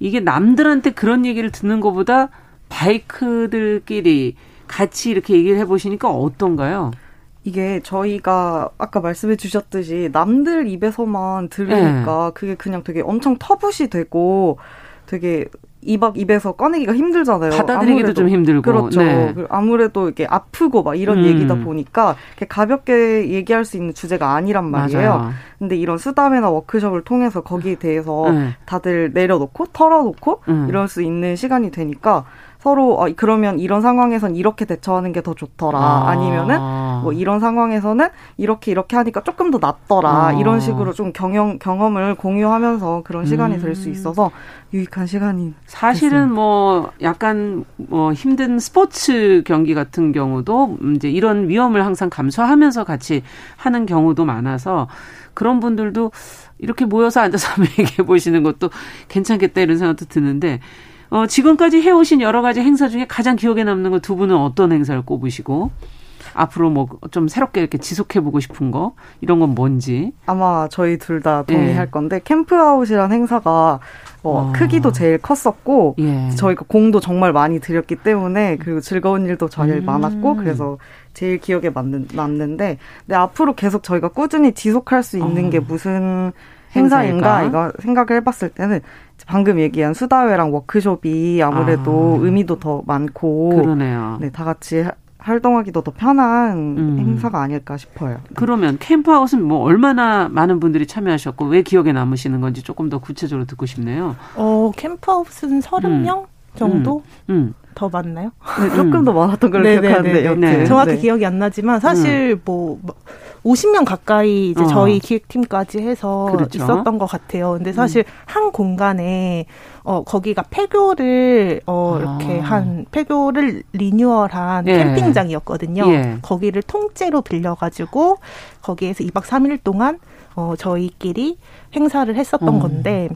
이게 남들한테 그런 얘기를 듣는 것보다 바이크들끼리 같이 이렇게 얘기를 해보시니까 어떤가요? 이게 저희가 아까 말씀해 주셨듯이 남들 입에서만 들으니까 네. 그게 그냥 되게 엄청 터붓이 되고 되게 입학 입에서 꺼내기가 힘들잖아요. 받아들이기도 아무래도. 좀 힘들고. 그렇죠. 네. 아무래도 이게 아프고 막 이런 음. 얘기다 보니까 가볍게 얘기할 수 있는 주제가 아니란 말이에요. 맞아요. 근데 이런 수담회나 워크숍을 통해서 거기에 대해서 네. 다들 내려놓고 털어놓고 음. 이럴 수 있는 시간이 되니까 서로 어, 그러면 이런 상황에선 이렇게 대처하는 게 더 좋더라 아. 아니면은 뭐 이런 상황에서는 이렇게 이렇게 하니까 조금 더 낫더라 아. 이런 식으로 좀 경영 경험을 공유하면서 그런 시간이 음. 될수 있어서 유익한 시간이 사실은 됐습니다. 뭐 약간 뭐 힘든 스포츠 경기 같은 경우도 이제 이런 위험을 항상 감수하면서 같이 하는 경우도 많아서 그런 분들도 이렇게 모여서 앉아서 한번 얘기해 보시는 것도 괜찮겠다 이런 생각도 드는데 어, 지금까지 해오신 여러 가지 행사 중에 가장 기억에 남는 거 두 분은 어떤 행사를 꼽으시고 앞으로 뭐 좀 새롭게 이렇게 지속해 보고 싶은 거 이런 건 뭔지 아마 저희 둘 다 동의할 네. 건데 캠프아웃이라는 행사가 어, 어. 크기도 제일 컸었고 예. 저희가 공도 정말 많이 들였기 때문에 그리고 즐거운 일도 제일 음. 많았고 그래서 제일 기억에 남는, 남는데 근데 앞으로 계속 저희가 꾸준히 지속할 수 있는 어. 게 무슨 행사인가 이거 생각을 해봤을 때는 방금 얘기한 수다회랑 워크숍이 아무래도 아. 의미도 더 많고 그러네요. 네, 다 같이 활동하기도 더 편한 음. 행사가 아닐까 싶어요. 그러면 캠프아웃은 뭐 얼마나 많은 분들이 참여하셨고 왜 기억에 남으시는 건지 조금 더 구체적으로 듣고 싶네요. 어, 캠프아웃은 30명 음. 정도? 음. 음. 더 많나요? 네, 조금 더 많았던 걸로 네, 네, 기억하는데 네, 네, 정확히 네. 기억이 안 나지만 사실 음. 뭐 50명 가까이 이제 어. 저희 기획팀까지 해서 그렇죠. 있었던 것 같아요. 근데 사실 음. 한 공간에 어 거기가 폐교를 어 이렇게 아. 한 폐교를 리뉴얼한 예. 캠핑장이었거든요. 예. 거기를 통째로 빌려 가지고 거기에서 2박 3일 동안 어 저희끼리 행사를 했었던 음. 건데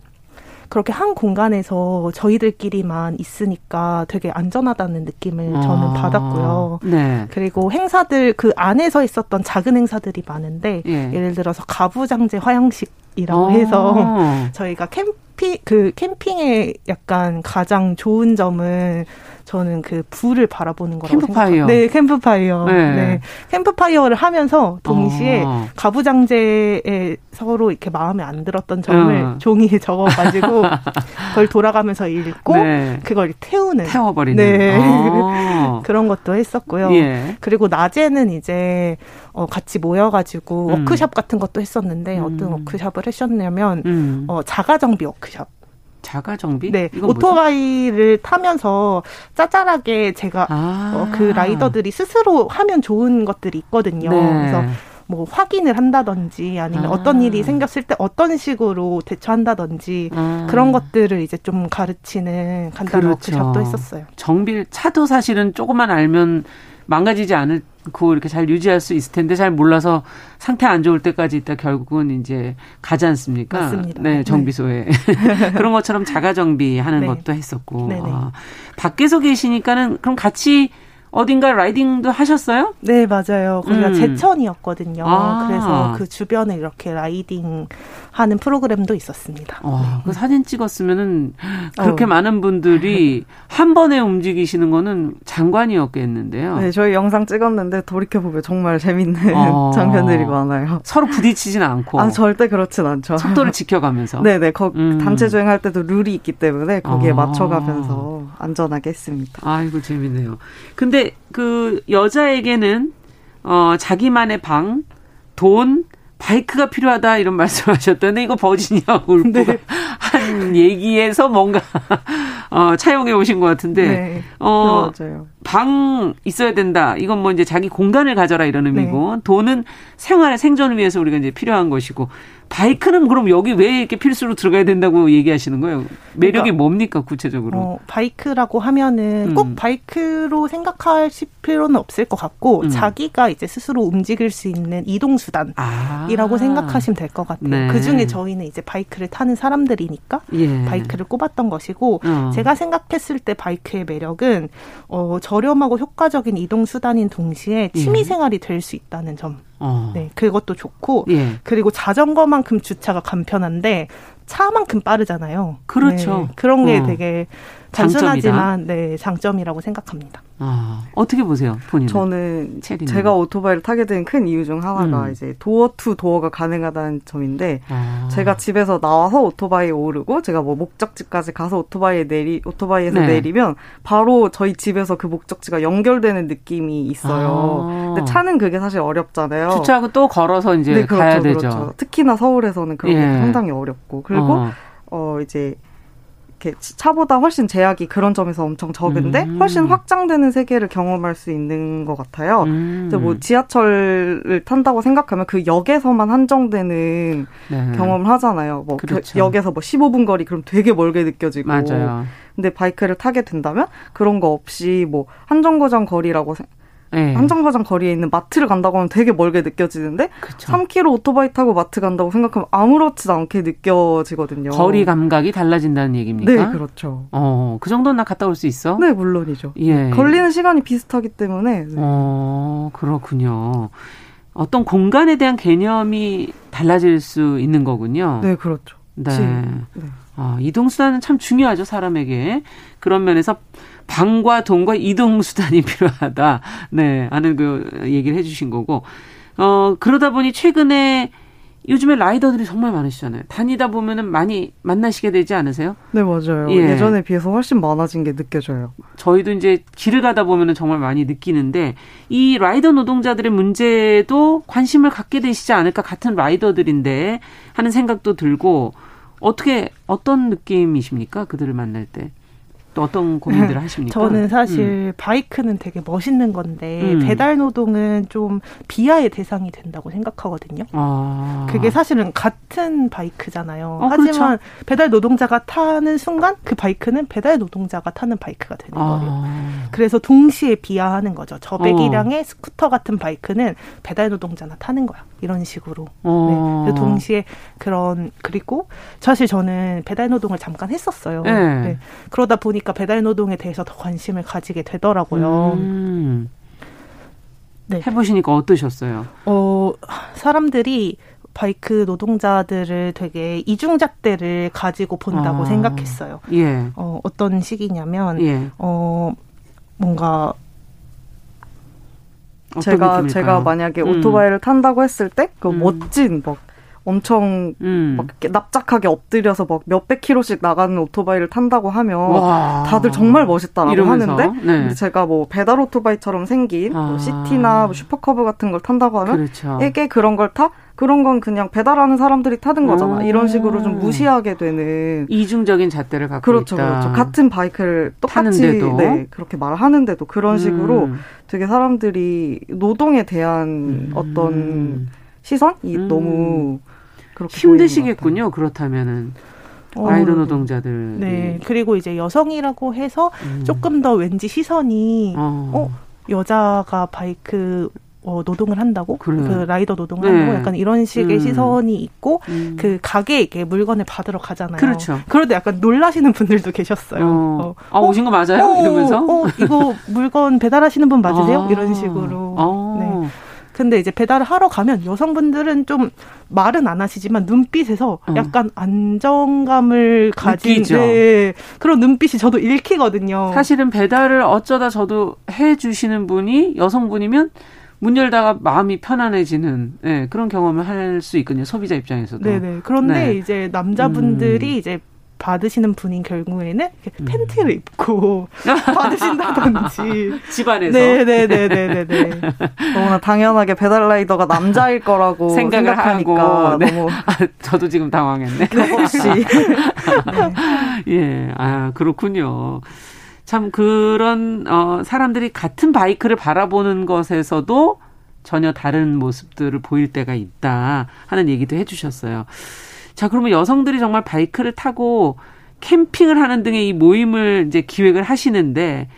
그렇게 한 공간에서 저희들끼리만 있으니까 되게 안전하다는 느낌을 저는 아, 받았고요. 네. 그리고 행사들 그 안에서 있었던 작은 행사들이 많은데 예. 를 들어서 가부장제 화양식 이라고 아. 해서 저희가 캠핑 그 캠핑의 약간 가장 좋은 점은 저는 그 불을 바라보는 거라고 캠프파이어. 생각해요. 네, 캠프파이어. 네. 네. 캠프파이어를 하면서 동시에 어. 가부장제에 서로 이렇게 마음에 안 들었던 점을 어. 종이에 적어가지고 그걸 돌아가면서 읽고 네. 그걸 태우는. 태워버리는. 네. 어. 그런 것도 했었고요. 예. 그리고 낮에는 이제 어, 같이 모여가지고 음. 워크샵 같은 것도 했었는데 음. 어떤 워크샵을 하셨냐면 음. 어, 자가정비 워크샵. 자가 정비? 네. 오토바이를 뭐죠? 타면서 짜잘하게 제가 아. 어, 그 라이더들이 스스로 하면 좋은 것들이 있거든요. 네. 그래서 뭐 확인을 한다든지 아니면 아. 어떤 일이 생겼을 때 어떤 식으로 대처한다든지 아. 그런 것들을 이제 좀 가르치는 간단한 그렇죠. 워크샵도 했었어요. 정비 차도 사실은 조금만 알면 망가지지 않을 그 이렇게 잘 유지할 수 있을 텐데 잘 몰라서 상태 안 좋을 때까지 있다 결국은 이제 가지 않습니까? 맞습니다. 네, 네. 정비소에 네. 그런 것처럼 자가 정비하는 네. 것도 했었고 아, 밖에서 계시니까는 그럼 같이 어딘가 라이딩도 하셨어요? 네, 맞아요. 거기가 음. 제천이었거든요. 아. 그래서 그 주변에 이렇게 라이딩 하는 프로그램도 있었습니다. 어, 그 사진 찍었으면은 그렇게 어. 많은 분들이 한 번에 움직이시는 거는 장관이었겠는데요. 네, 저희 영상 찍었는데 돌이켜 보면 정말 재밌는 어. 장면들이 많아요. 서로 부딪히진 않고. 아, 절대 그렇진 않죠. 속도를 지켜가면서. 네네. 거, 음. 단체 주행할 때도 룰이 있기 때문에 거기에 어. 맞춰가면서 안전하게 했습니다. 아이고, 재밌네요. 근데 그 여자에게는 어 자기만의 방, 돈, 바이크가 필요하다 이런 말씀하셨던데 이거 버지니아 울프가 네. 한 얘기에서 뭔가 어, 차용해 오신 것 같은데 네. 어 네, 맞아요. 방 있어야 된다. 이건 뭐 이제 자기 공간을 가져라 이런 의미고 네. 돈은 생활 생존을 위해서 우리가 이제 필요한 것이고 바이크는 그럼 여기 왜 이렇게 필수로 들어가야 된다고 얘기하시는 거예요? 매력이 그러니까, 뭡니까 구체적으로? 어, 바이크라고 하면은 음. 꼭 바이크로 생각하실 필요는 없을 것 같고 음. 자기가 이제 스스로 움직일 수 있는 이동 수단이라고 아. 생각하시면 될 것 같아요. 네. 그 중에 저희는 이제 바이크를 타는 사람들이니까 예. 바이크를 꼽았던 것이고 어. 제가 생각했을 때 바이크의 매력은 어, 저렴하고 효과적인 이동 수단인 동시에 취미 예. 생활이 될 수 있다는 점. 어. 네, 그것도 좋고 예. 그리고 자전거만큼 주차가 간편한데 차만큼 빠르잖아요. 그렇죠. 네, 그런 게 어. 되게 단순하지만 네, 장점이라고 생각합니다. 아, 어떻게 보세요, 본인? 저는 체리는. 제가 오토바이를 타게 된 큰 이유 중 하나가 음. 이제 도어 투 도어가 가능하다는 점인데 아. 제가 집에서 나와서 오토바이에 오르고 제가 뭐 목적지까지 가서 오토바이에 내리 오토바이에서 네. 내리면 바로 저희 집에서 그 목적지가 연결되는 느낌이 있어요. 아. 근데 차는 그게 사실 어렵잖아요. 주차하고 또 걸어서 이제 네, 그렇죠, 가야 되죠. 그렇죠. 특히나 서울에서는 그런 게 예. 상당히 어렵고 그리고 어, 어 이제 이렇게 차보다 훨씬 제약이 그런 점에서 엄청 적은데 음. 훨씬 확장되는 세계를 경험할 수 있는 것 같아요. 음. 뭐 지하철을 탄다고 생각하면 그 역에서만 한정되는 네. 경험을 하잖아요. 뭐그 그렇죠. 역에서 뭐 15분 거리 그럼 되게 멀게 느껴지고. 맞아요. 근데 바이크를 타게 된다면 그런 거 없이 뭐 한정거장 거리라고 네. 한정거장 거리에 있는 마트를 간다고 하면 되게 멀게 느껴지는데 그쵸. 3km 오토바이 타고 마트 간다고 생각하면 아무렇지도 않게 느껴지거든요. 거리 감각이 달라진다는 얘기입니까? 네, 그렇죠. 어, 그 정도는 나 갔다 올 수 있어? 네, 물론이죠. 예. 걸리는 시간이 비슷하기 때문에. 네. 어, 그렇군요. 어떤 공간에 대한 개념이 달라질 수 있는 거군요. 네, 그렇죠. 네. 네. 아, 이동수단은 참 중요하죠, 사람에게. 그런 면에서 방과 돈과 이동 수단이 필요하다. 네, 하는 그 얘기를 해주신 거고. 어, 그러다 보니 최근에 요즘에 라이더들이 정말 많으시잖아요. 다니다 보면은 많이 만나시게 되지 않으세요? 네, 맞아요. 예. 전에 비해서 훨씬 많아진 게 느껴져요. 저희도 이제 길을 가다 보면은 정말 많이 느끼는데 이 라이더 노동자들의 문제도 관심을 갖게 되시지 않을까 같은 라이더들인데 하는 생각도 들고 어떻게 어떤 느낌이십니까? 그들을 만날 때? 또 어떤 고민들을 하십니까? 저는 사실 음. 바이크는 되게 멋있는 건데 음. 배달 노동은 좀 비하의 대상이 된다고 생각하거든요. 아. 그게 사실은 같은 바이크잖아요. 어, 하지만 그렇죠. 배달 노동자가 타는 순간 그 바이크는 배달 노동자가 타는 바이크가 되는 아. 거예요. 그래서 동시에 비하하는 거죠. 저배기량의 어. 스쿠터 같은 바이크는 배달 노동자나 타는 거야. 이런 식으로. 어. 네. 동시에 그런 그리고 사실 저는 배달 노동을 잠깐 했었어요. 네. 네. 그러다 보니까 배달 노동에 대해서 더 관심을 가지게 되더라고요. 음. 네. 해보시니까 어떠셨어요? 어 사람들이 바이크 노동자들을 되게 이중잣대를 가지고 본다고 아. 생각했어요. 예. 어, 어떤 시기냐면 예. 어 뭔가 제가 느낌일까요? 제가 만약에 음. 오토바이를 탄다고 했을 때그 음. 멋진 막 엄청 음. 막 납작하게 엎드려서 막 몇백 킬로씩 나가는 오토바이를 탄다고 하면 와. 다들 정말 멋있다라고 이러면서? 하는데 네. 제가 뭐 배달 오토바이처럼 생긴 뭐 아. 뭐 시티나 뭐 슈퍼커브 같은 걸 탄다고 하면 그렇죠. 이게 그런 걸 타? 그런 건 그냥 배달하는 사람들이 타는 거잖아. 오. 이런 식으로 좀 무시하게 되는 이중적인 잣대를 갖고 그렇죠, 있다. 그렇죠. 같은 바이크를 똑같이 네, 그렇게 말하는데도 그런 음. 식으로 음. 되게 사람들이 노동에 대한 음. 어떤 시선이 음. 너무 힘드시겠군요. 그렇다면은. 어, 라이더 노동자들. 네. 그리고 이제 여성이라고 해서 음. 조금 더 왠지 시선이 어, 어 여자가 바이크 어, 노동을 한다고 그래. 그 라이더 노동을 네. 한다고 약간 이런 식의 음. 시선이 있고 음. 그 가게에 이렇게 물건을 받으러 가잖아요. 그렇죠. 그런데 약간 놀라시는 분들도 계셨어요. 어. 어. 아 오신 거 맞아요? 어, 이러면서 어, 이거 물건 배달하시는 분 맞으세요? 아. 이런 식으로. 아. 네. 근데 이제 배달을 하러 가면 여성분들은 좀 말은 안 하시지만 눈빛에서 어. 약간 안정감을 가진 네, 그런 눈빛이 저도 읽히거든요. 사실은 배달을 어쩌다 저도 해 주시는 분이 여성분이면 문 열다가 마음이 편안해지는 네, 그런 경험을 할 수 있거든요. 소비자 입장에서도. 네네. 그런데 네. 이제 남자분들이 음. 이제 받으시는 분인 경우에는 음. 팬티를 입고 받으신다든지 집안에서 네네네네 네 너무나 당연하게 배달 라이더가 남자일 거라고 생각을 하니까 네. 너무 아, 저도 지금 당황했네. 혹시 네. 예, 아 그렇군요. 참 그런 어 사람들이 같은 바이크를 바라보는 것에서도 전혀 다른 모습들을 보일 때가 있다 하는 얘기도 해주셨어요. 자, 그러면 여성들이 정말 바이크를 타고 캠핑을 하는 등의 이 모임을 이제 기획을 하시는데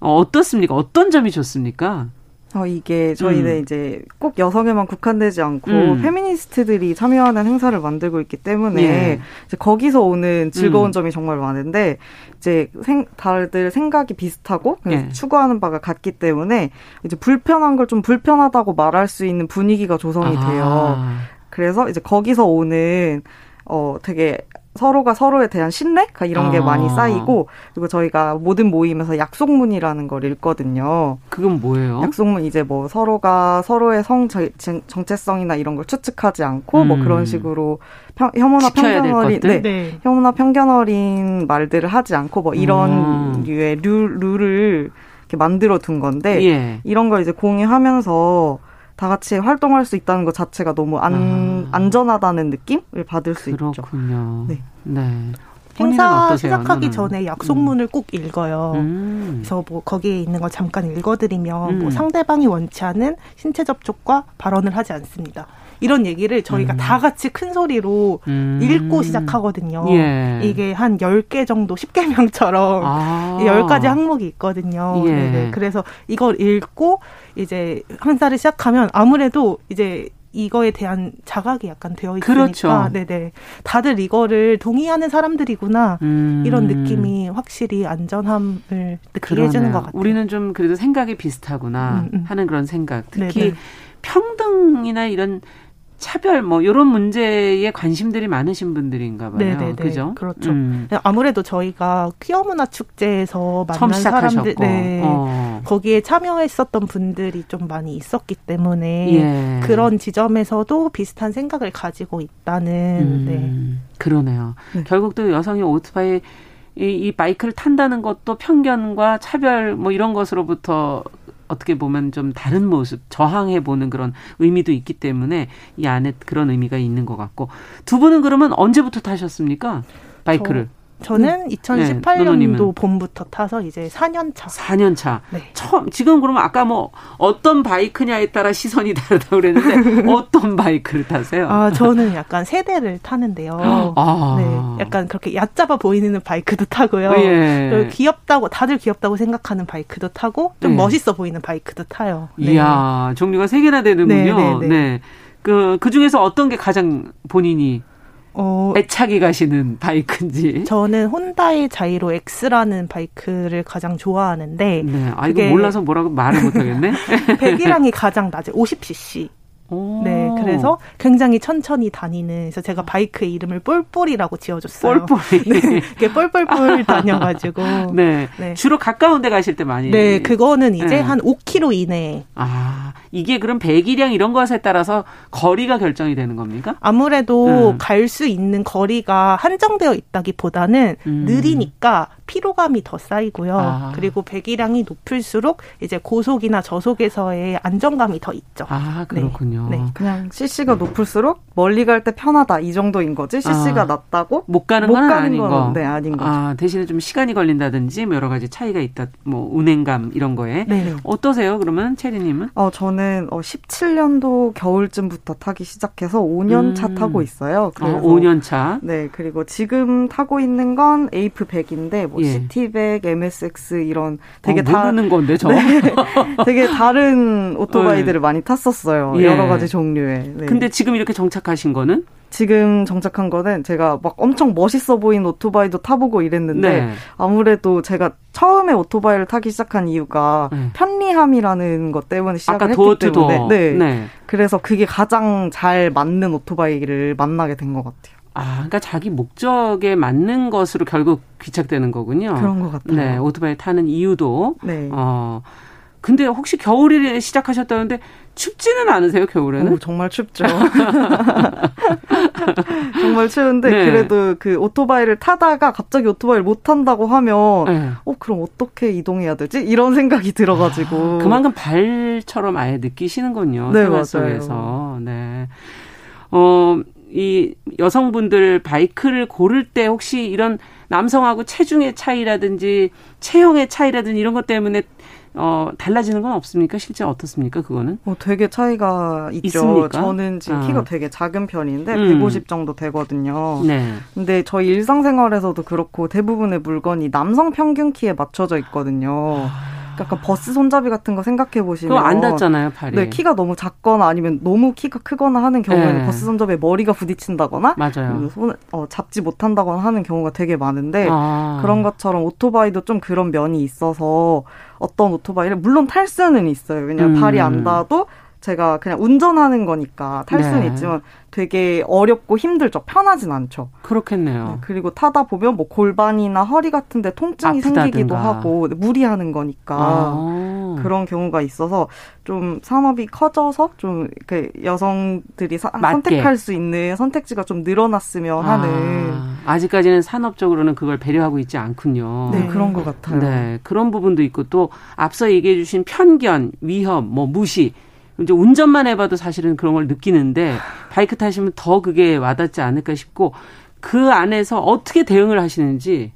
어, 어떻습니까? 어떤 점이 좋습니까? 어, 이게 저희는 음. 이제 꼭 여성에만 국한되지 않고 음. 페미니스트들이 참여하는 행사를 만들고 있기 때문에 예. 이제 거기서 오는 즐거운 음. 점이 정말 많은데 이제 생, 다들 생각이 비슷하고 예. 추구하는 바가 같기 때문에 이제 불편한 걸 좀 불편하다고 말할 수 있는 분위기가 조성이 아. 돼요. 그래서 이제 거기서 오는 어 되게 서로가 서로에 대한 신뢰 이런 아. 게 많이 쌓이고 그리고 저희가 모든 모임에서 약속문이라는 걸 읽거든요. 그건 뭐예요? 약속문 이제 뭐 서로가 서로의 성 정체성이나 이런 걸 추측하지 않고 뭐 음. 뭐 그런 식으로 평, 혐오나 편견 어린 네, 네. 혐오나 편견 어린 말들을 하지 않고 뭐 이런 음. 류의 룰 룰을 이렇게 만들어 둔 건데 예. 이런 걸 이제 공유하면서 다 같이 활동할 수 있다는 것 자체가 너무 안, 아. 안전하다는 느낌을 받을 수 그렇군요. 있죠. 그렇군요. 네. 네. 행사 시작하기 음. 전에 약속문을 음. 꼭 읽어요. 음. 그래서 뭐 거기에 있는 거 잠깐 읽어드리면 뭐 음. 뭐 상대방이 원치 않은 신체 접촉과 발언을 하지 않습니다. 이런 얘기를 저희가 음. 다 같이 큰 소리로 음. 읽고 시작하거든요. 예. 이게 한 10개 정도 10개명처럼 아. 10가지 항목이 있거든요. 예. 네네. 그래서 이걸 읽고 이제 한사를 시작하면 아무래도 이제 이거에 대한 자각이 약간 되어 있으니까 그렇죠. 네네 다들 이거를 동의하는 사람들이구나 음. 이런 느낌이 확실히 안전함을 느끼게. 해주는 것 같아요. 우리는 좀 그래도 생각이 비슷하구나 음, 음. 하는 그런 생각. 특히 네네. 평등이나 이런 차별 뭐 이런 문제에 관심들이 많으신 분들인가 봐요. 네네네. 그죠? 그렇죠. 음. 아무래도 저희가 퀴어 문화 축제에서 만난 사람들 네. 어. 거기에 참여했었던 분들이 좀 많이 있었기 때문에 예. 그런 지점에서도 비슷한 생각을 가지고 있다는 음. 네. 그러네요. 네. 결국 또 여성이 오토바이 이, 이 바이크를 탄다는 것도 편견과 차별 뭐 이런 것으로부터 어떻게 보면 좀 다른 모습 저항해 보는 그런 의미도 있기 때문에 이 안에 그런 의미가 있는 것 같고 두 분은 그러면 언제부터 타셨습니까 바이크를? 저는 2018년도 네, 봄부터 타서 이제 4년 차. 4년 차. 네. 처음 지금 그러면 아까 뭐 어떤 바이크냐에 따라 시선이 다르다고 그랬는데 어떤 바이크를 타세요? 아, 저는 약간 세대를 타는데요. 아. 네. 약간 그렇게 얕잡아 보이는 바이크도 타고요. 예. 귀엽다고 다들 귀엽다고 생각하는 바이크도 타고 좀 예. 멋있어 보이는 바이크도 타요. 네. 이야, 종류가 세 개나 되는군요. 네. 네, 네. 네. 그, 그 중에서 어떤 게 가장 본인이 어, 애착이 가시는 바이크인지. 저는 혼다의 자이로 X라는 바이크를 가장 좋아하는데. 네. 아, 이거 몰라서 뭐라고 말을 못하겠네. 배기량이 가장 낮아요. 50cc. 오. 네, 그래서 굉장히 천천히 다니는. 그래서 제가 바이크의 이름을 볼볼이라고 지어줬어요. 볼볼이. 네, 이게 뻘뻘뻘 다녀가지고. 네. 네. 주로 가까운 데 가실 때 많이. 네, 그거는 이제 네. 한 5km 이내. 아, 이게 그럼 배기량 이런 것에 따라서 거리가 결정이 되는 겁니까? 아무래도 음. 갈수 있는 거리가 한정되어 있다기보다는 음. 느리니까 피로감이 더 쌓이고요. 아. 그리고 배기량이 높을수록 이제 고속이나 저속에서의 안정감이 더 있죠. 아, 그렇군요. 네. 네. 그냥 CC가 높을수록 멀리 갈 때 편하다 이 정도인 거지. CC가 아. 낮다고 못 가는 못 건 가는 아닌 건, 거. 네, 아닌 거죠. 아, 대신에 좀 시간이 걸린다든지 뭐 여러 가지 차이가 있다. 뭐 운행감 이런 거에. 네. 어떠세요? 그러면 체리 님은? 어, 저는 어 17년도 겨울쯤부터 타기 시작해서 5년 음. 차 타고 있어요. 어, 그래서 어, 5년 차. 네, 그리고 지금 타고 있는 건 에이프 100인데 뭐 예. 시티백, MSX 이런 되게 어, 다 모르는 건데 저. 네, 되게 다른 오토바이들을 네. 많이 탔었어요. 예. 여러 가지 종류의. 네. 근데 지금 이렇게 정착하신 거는? 지금 정착한 거는 제가 막 엄청 멋있어 보이는 오토바이도 타보고 이랬는데 네. 아무래도 제가 처음에 오토바이를 타기 시작한 이유가 네. 편리함이라는 것 때문에 시작을 했기 때문에 네. 네. 그래서 그게 가장 잘 맞는 오토바이를 만나게 된 것 같아요. 아, 그러니까 자기 목적에 맞는 것으로 결국 귀착되는 거군요. 그런 것 같아요. 네, 오토바이 타는 이유도. 네. 어, 근데 혹시 겨울에 시작하셨다는데 춥지는 않으세요 겨울에는? 오, 정말 춥죠. 정말 추운데 네. 그래도 그 오토바이를 타다가 갑자기 오토바이를 못 탄다고 하면 네. 어 그럼 어떻게 이동해야 되지? 이런 생각이 들어가지고 아, 그만큼 발처럼 아예 느끼시는군요. 네, 생활 속에서. 네. 어. 이 여성분들 바이크를 고를 때 혹시 이런 남성하고 체중의 차이라든지 체형의 차이라든지 이런 것 때문에 어, 달라지는 건 없습니까? 실제 어떻습니까? 그거는? 어, 되게 차이가 있죠. 있습니까? 저는 지금 아. 키가 되게 작은 편인데 음. 150 정도 되거든요. 네. 근데 저희 일상생활에서도 그렇고 대부분의 물건이 남성 평균 키에 맞춰져 있거든요. 아. 약간 버스 손잡이 같은 거 생각해 보시면 그거 안 닿잖아요, 팔이. 네, 키가 너무 작거나 아니면 너무 키가 크거나 하는 경우에는 네. 버스 손잡이에 머리가 부딪힌다거나 맞아요. 손 어, 잡지 못한다거나 하는 경우가 되게 많은데 아. 그런 것처럼 오토바이도 좀 그런 면이 있어서 어떤 오토바이를 물론 탈 수는 있어요. 왜냐하면 음. 발이 안 닿아도 제가 그냥 운전하는 거니까 탈 수는 네. 있지만 되게 어렵고 힘들죠. 편하진 않죠. 그렇겠네요. 네, 그리고 타다 보면 뭐 골반이나 허리 같은데 통증이 아프다든가. 생기기도 하고 무리하는 거니까 아. 그런 경우가 있어서 좀 산업이 커져서 좀 그 여성들이 사, 선택할 수 있는 선택지가 좀 늘어났으면 아. 하는 아직까지는 산업적으로는 그걸 배려하고 있지 않군요. 네, 그런 것 같아요. 네, 그런 부분도 있고 또 앞서 얘기해 주신 편견, 위협, 뭐 무시 이제 운전만 해봐도 사실은 그런 걸 느끼는데 바이크 타시면 더 그게 와닿지 않을까 싶고 그 안에서 어떻게 대응을 하시는지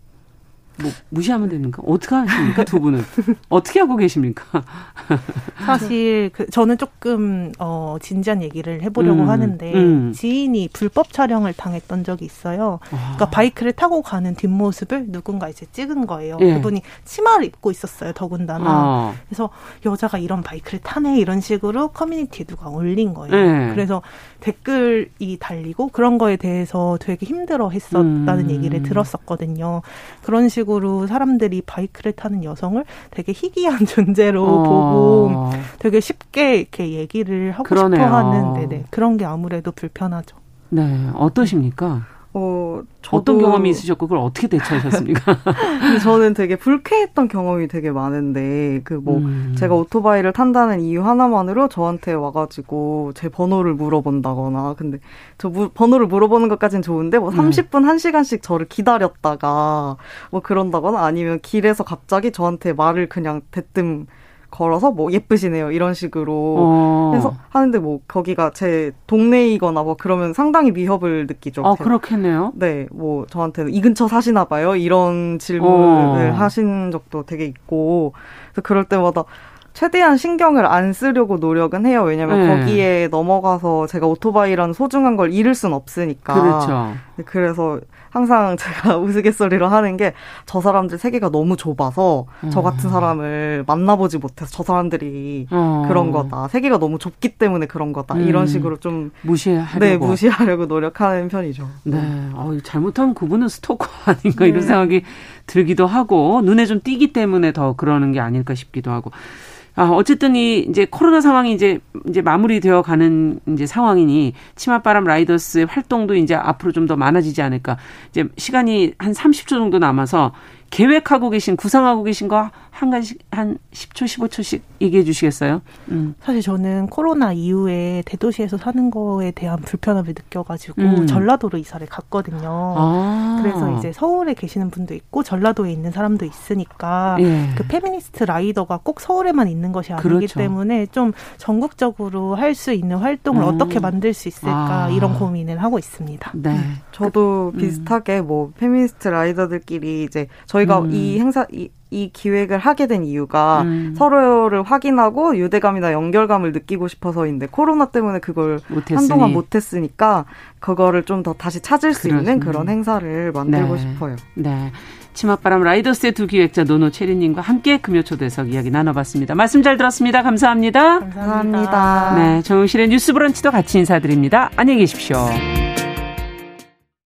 뭐 무시하면 됩니까? 어떻게 하십니까 두 분은 어떻게 하고 계십니까? 사실 그 저는 조금 어 진지한 얘기를 해보려고 음, 하는데 음. 지인이 불법 촬영을 당했던 적이 있어요. 그러니까 아. 바이크를 타고 가는 뒷모습을 누군가 이제 찍은 거예요. 예. 그분이 치마를 입고 있었어요. 더군다나 아. 그래서 여자가 이런 바이크를 타네 이런 식으로 커뮤니티에 누가 올린 거예요. 예. 그래서 댓글이 달리고 그런 거에 대해서 되게 힘들어 했었다는 음. 얘기를 들었었거든요. 그런 식으로 식으로 사람들이 바이크를 타는 여성을 되게 희귀한 존재로 어. 보고 되게 쉽게 이렇게 얘기를 하고 그러네요. 싶어 하는 네네. 그런 게 아무래도 불편하죠. 네. 어떠십니까? 어, 어떤 경험이 있으셨고 그걸 어떻게 대처하셨습니까? 저는 되게 불쾌했던 경험이 되게 많은데 그뭐 음. 제가 오토바이를 탄다는 이유 하나만으로 저한테 와가지고 제 번호를 물어본다거나 근데 저 무, 번호를 물어보는 것까진 좋은데 뭐 30분 음. 1 시간씩 저를 기다렸다가 뭐 그런다거나 아니면 길에서 갑자기 저한테 말을 그냥 대뜸 걸어서 뭐 예쁘시네요 이런 식으로 어. 해서 하는데 뭐 거기가 제 동네이거나 뭐 그러면 상당히 위협을 느끼죠. 아 그렇겠네요. 네, 뭐 저한테 이 근처 사시나 봐요 이런 질문을 어. 하신 적도 되게 있고 그래서 그럴 때마다 최대한 신경을 안 쓰려고 노력은 해요. 왜냐면 네. 거기에 넘어가서 제가 오토바이라는 소중한 걸 잃을 순 없으니까. 그렇죠. 네, 그래서 항상 제가 우스갯소리로 하는 게 저 사람들 세계가 너무 좁아서 음. 저 같은 사람을 만나보지 못해서 저 사람들이 어. 그런 거다. 세계가 너무 좁기 때문에 그런 거다. 음. 이런 식으로 좀 무시하려고 네, 무시하려고 노력하는 편이죠. 네. 어, 잘못하면 그분은 스토커 아닌가 네. 이런 생각이 들기도 하고 눈에 좀 띄기 때문에 더 그러는 게 아닐까 싶기도 하고. 아, 어쨌든 이 이제 코로나 상황이 이제 이제 마무리되어 가는 이제 상황이니 치맛바람 라이더스의 활동도 이제 앞으로 좀 더 많아지지 않을까. 이제 시간이 한 30초 정도 남아서 계획하고 계신 구상하고 계신 거 한 가지 한 10초 15초씩 얘기해 주시겠어요? 음. 사실 저는 코로나 이후에 대도시에서 사는 거에 대한 불편함을 느껴가지고 음. 전라도로 이사를 갔거든요. 아. 그래서 이제 서울에 계시는 분도 있고 전라도에 있는 사람도 있으니까 예. 그 페미니스트 라이더가 꼭 서울에만 있는 것이 아니기 그렇죠. 때문에 좀 전국적으로 할 수 있는 활동을 음. 어떻게 만들 수 있을까 아. 이런 고민을 하고 있습니다. 네. 음. 저도 음. 비슷하게 뭐 페미니스트 라이더들끼리 이제 저희가 음. 이 행사 이, 이 기획을 하게 된 이유가 음. 서로를 확인하고 유대감이나 연결감을 느끼고 싶어서인데 코로나 때문에 그걸 못했으니. 한동안 못했으니까 그거를 좀 더 다시 찾을 수 그렇습니다. 있는 그런 행사를 만들고 네. 싶어요. 네. 치맛바람 라이더스의 두 기획자 노노 체리님과 함께 금요초대석 이야기 나눠봤습니다. 말씀 잘 들었습니다. 감사합니다. 감사합니다. 네, 정용실의 뉴스브런치도 같이 인사드립니다. 안녕히 계십시오.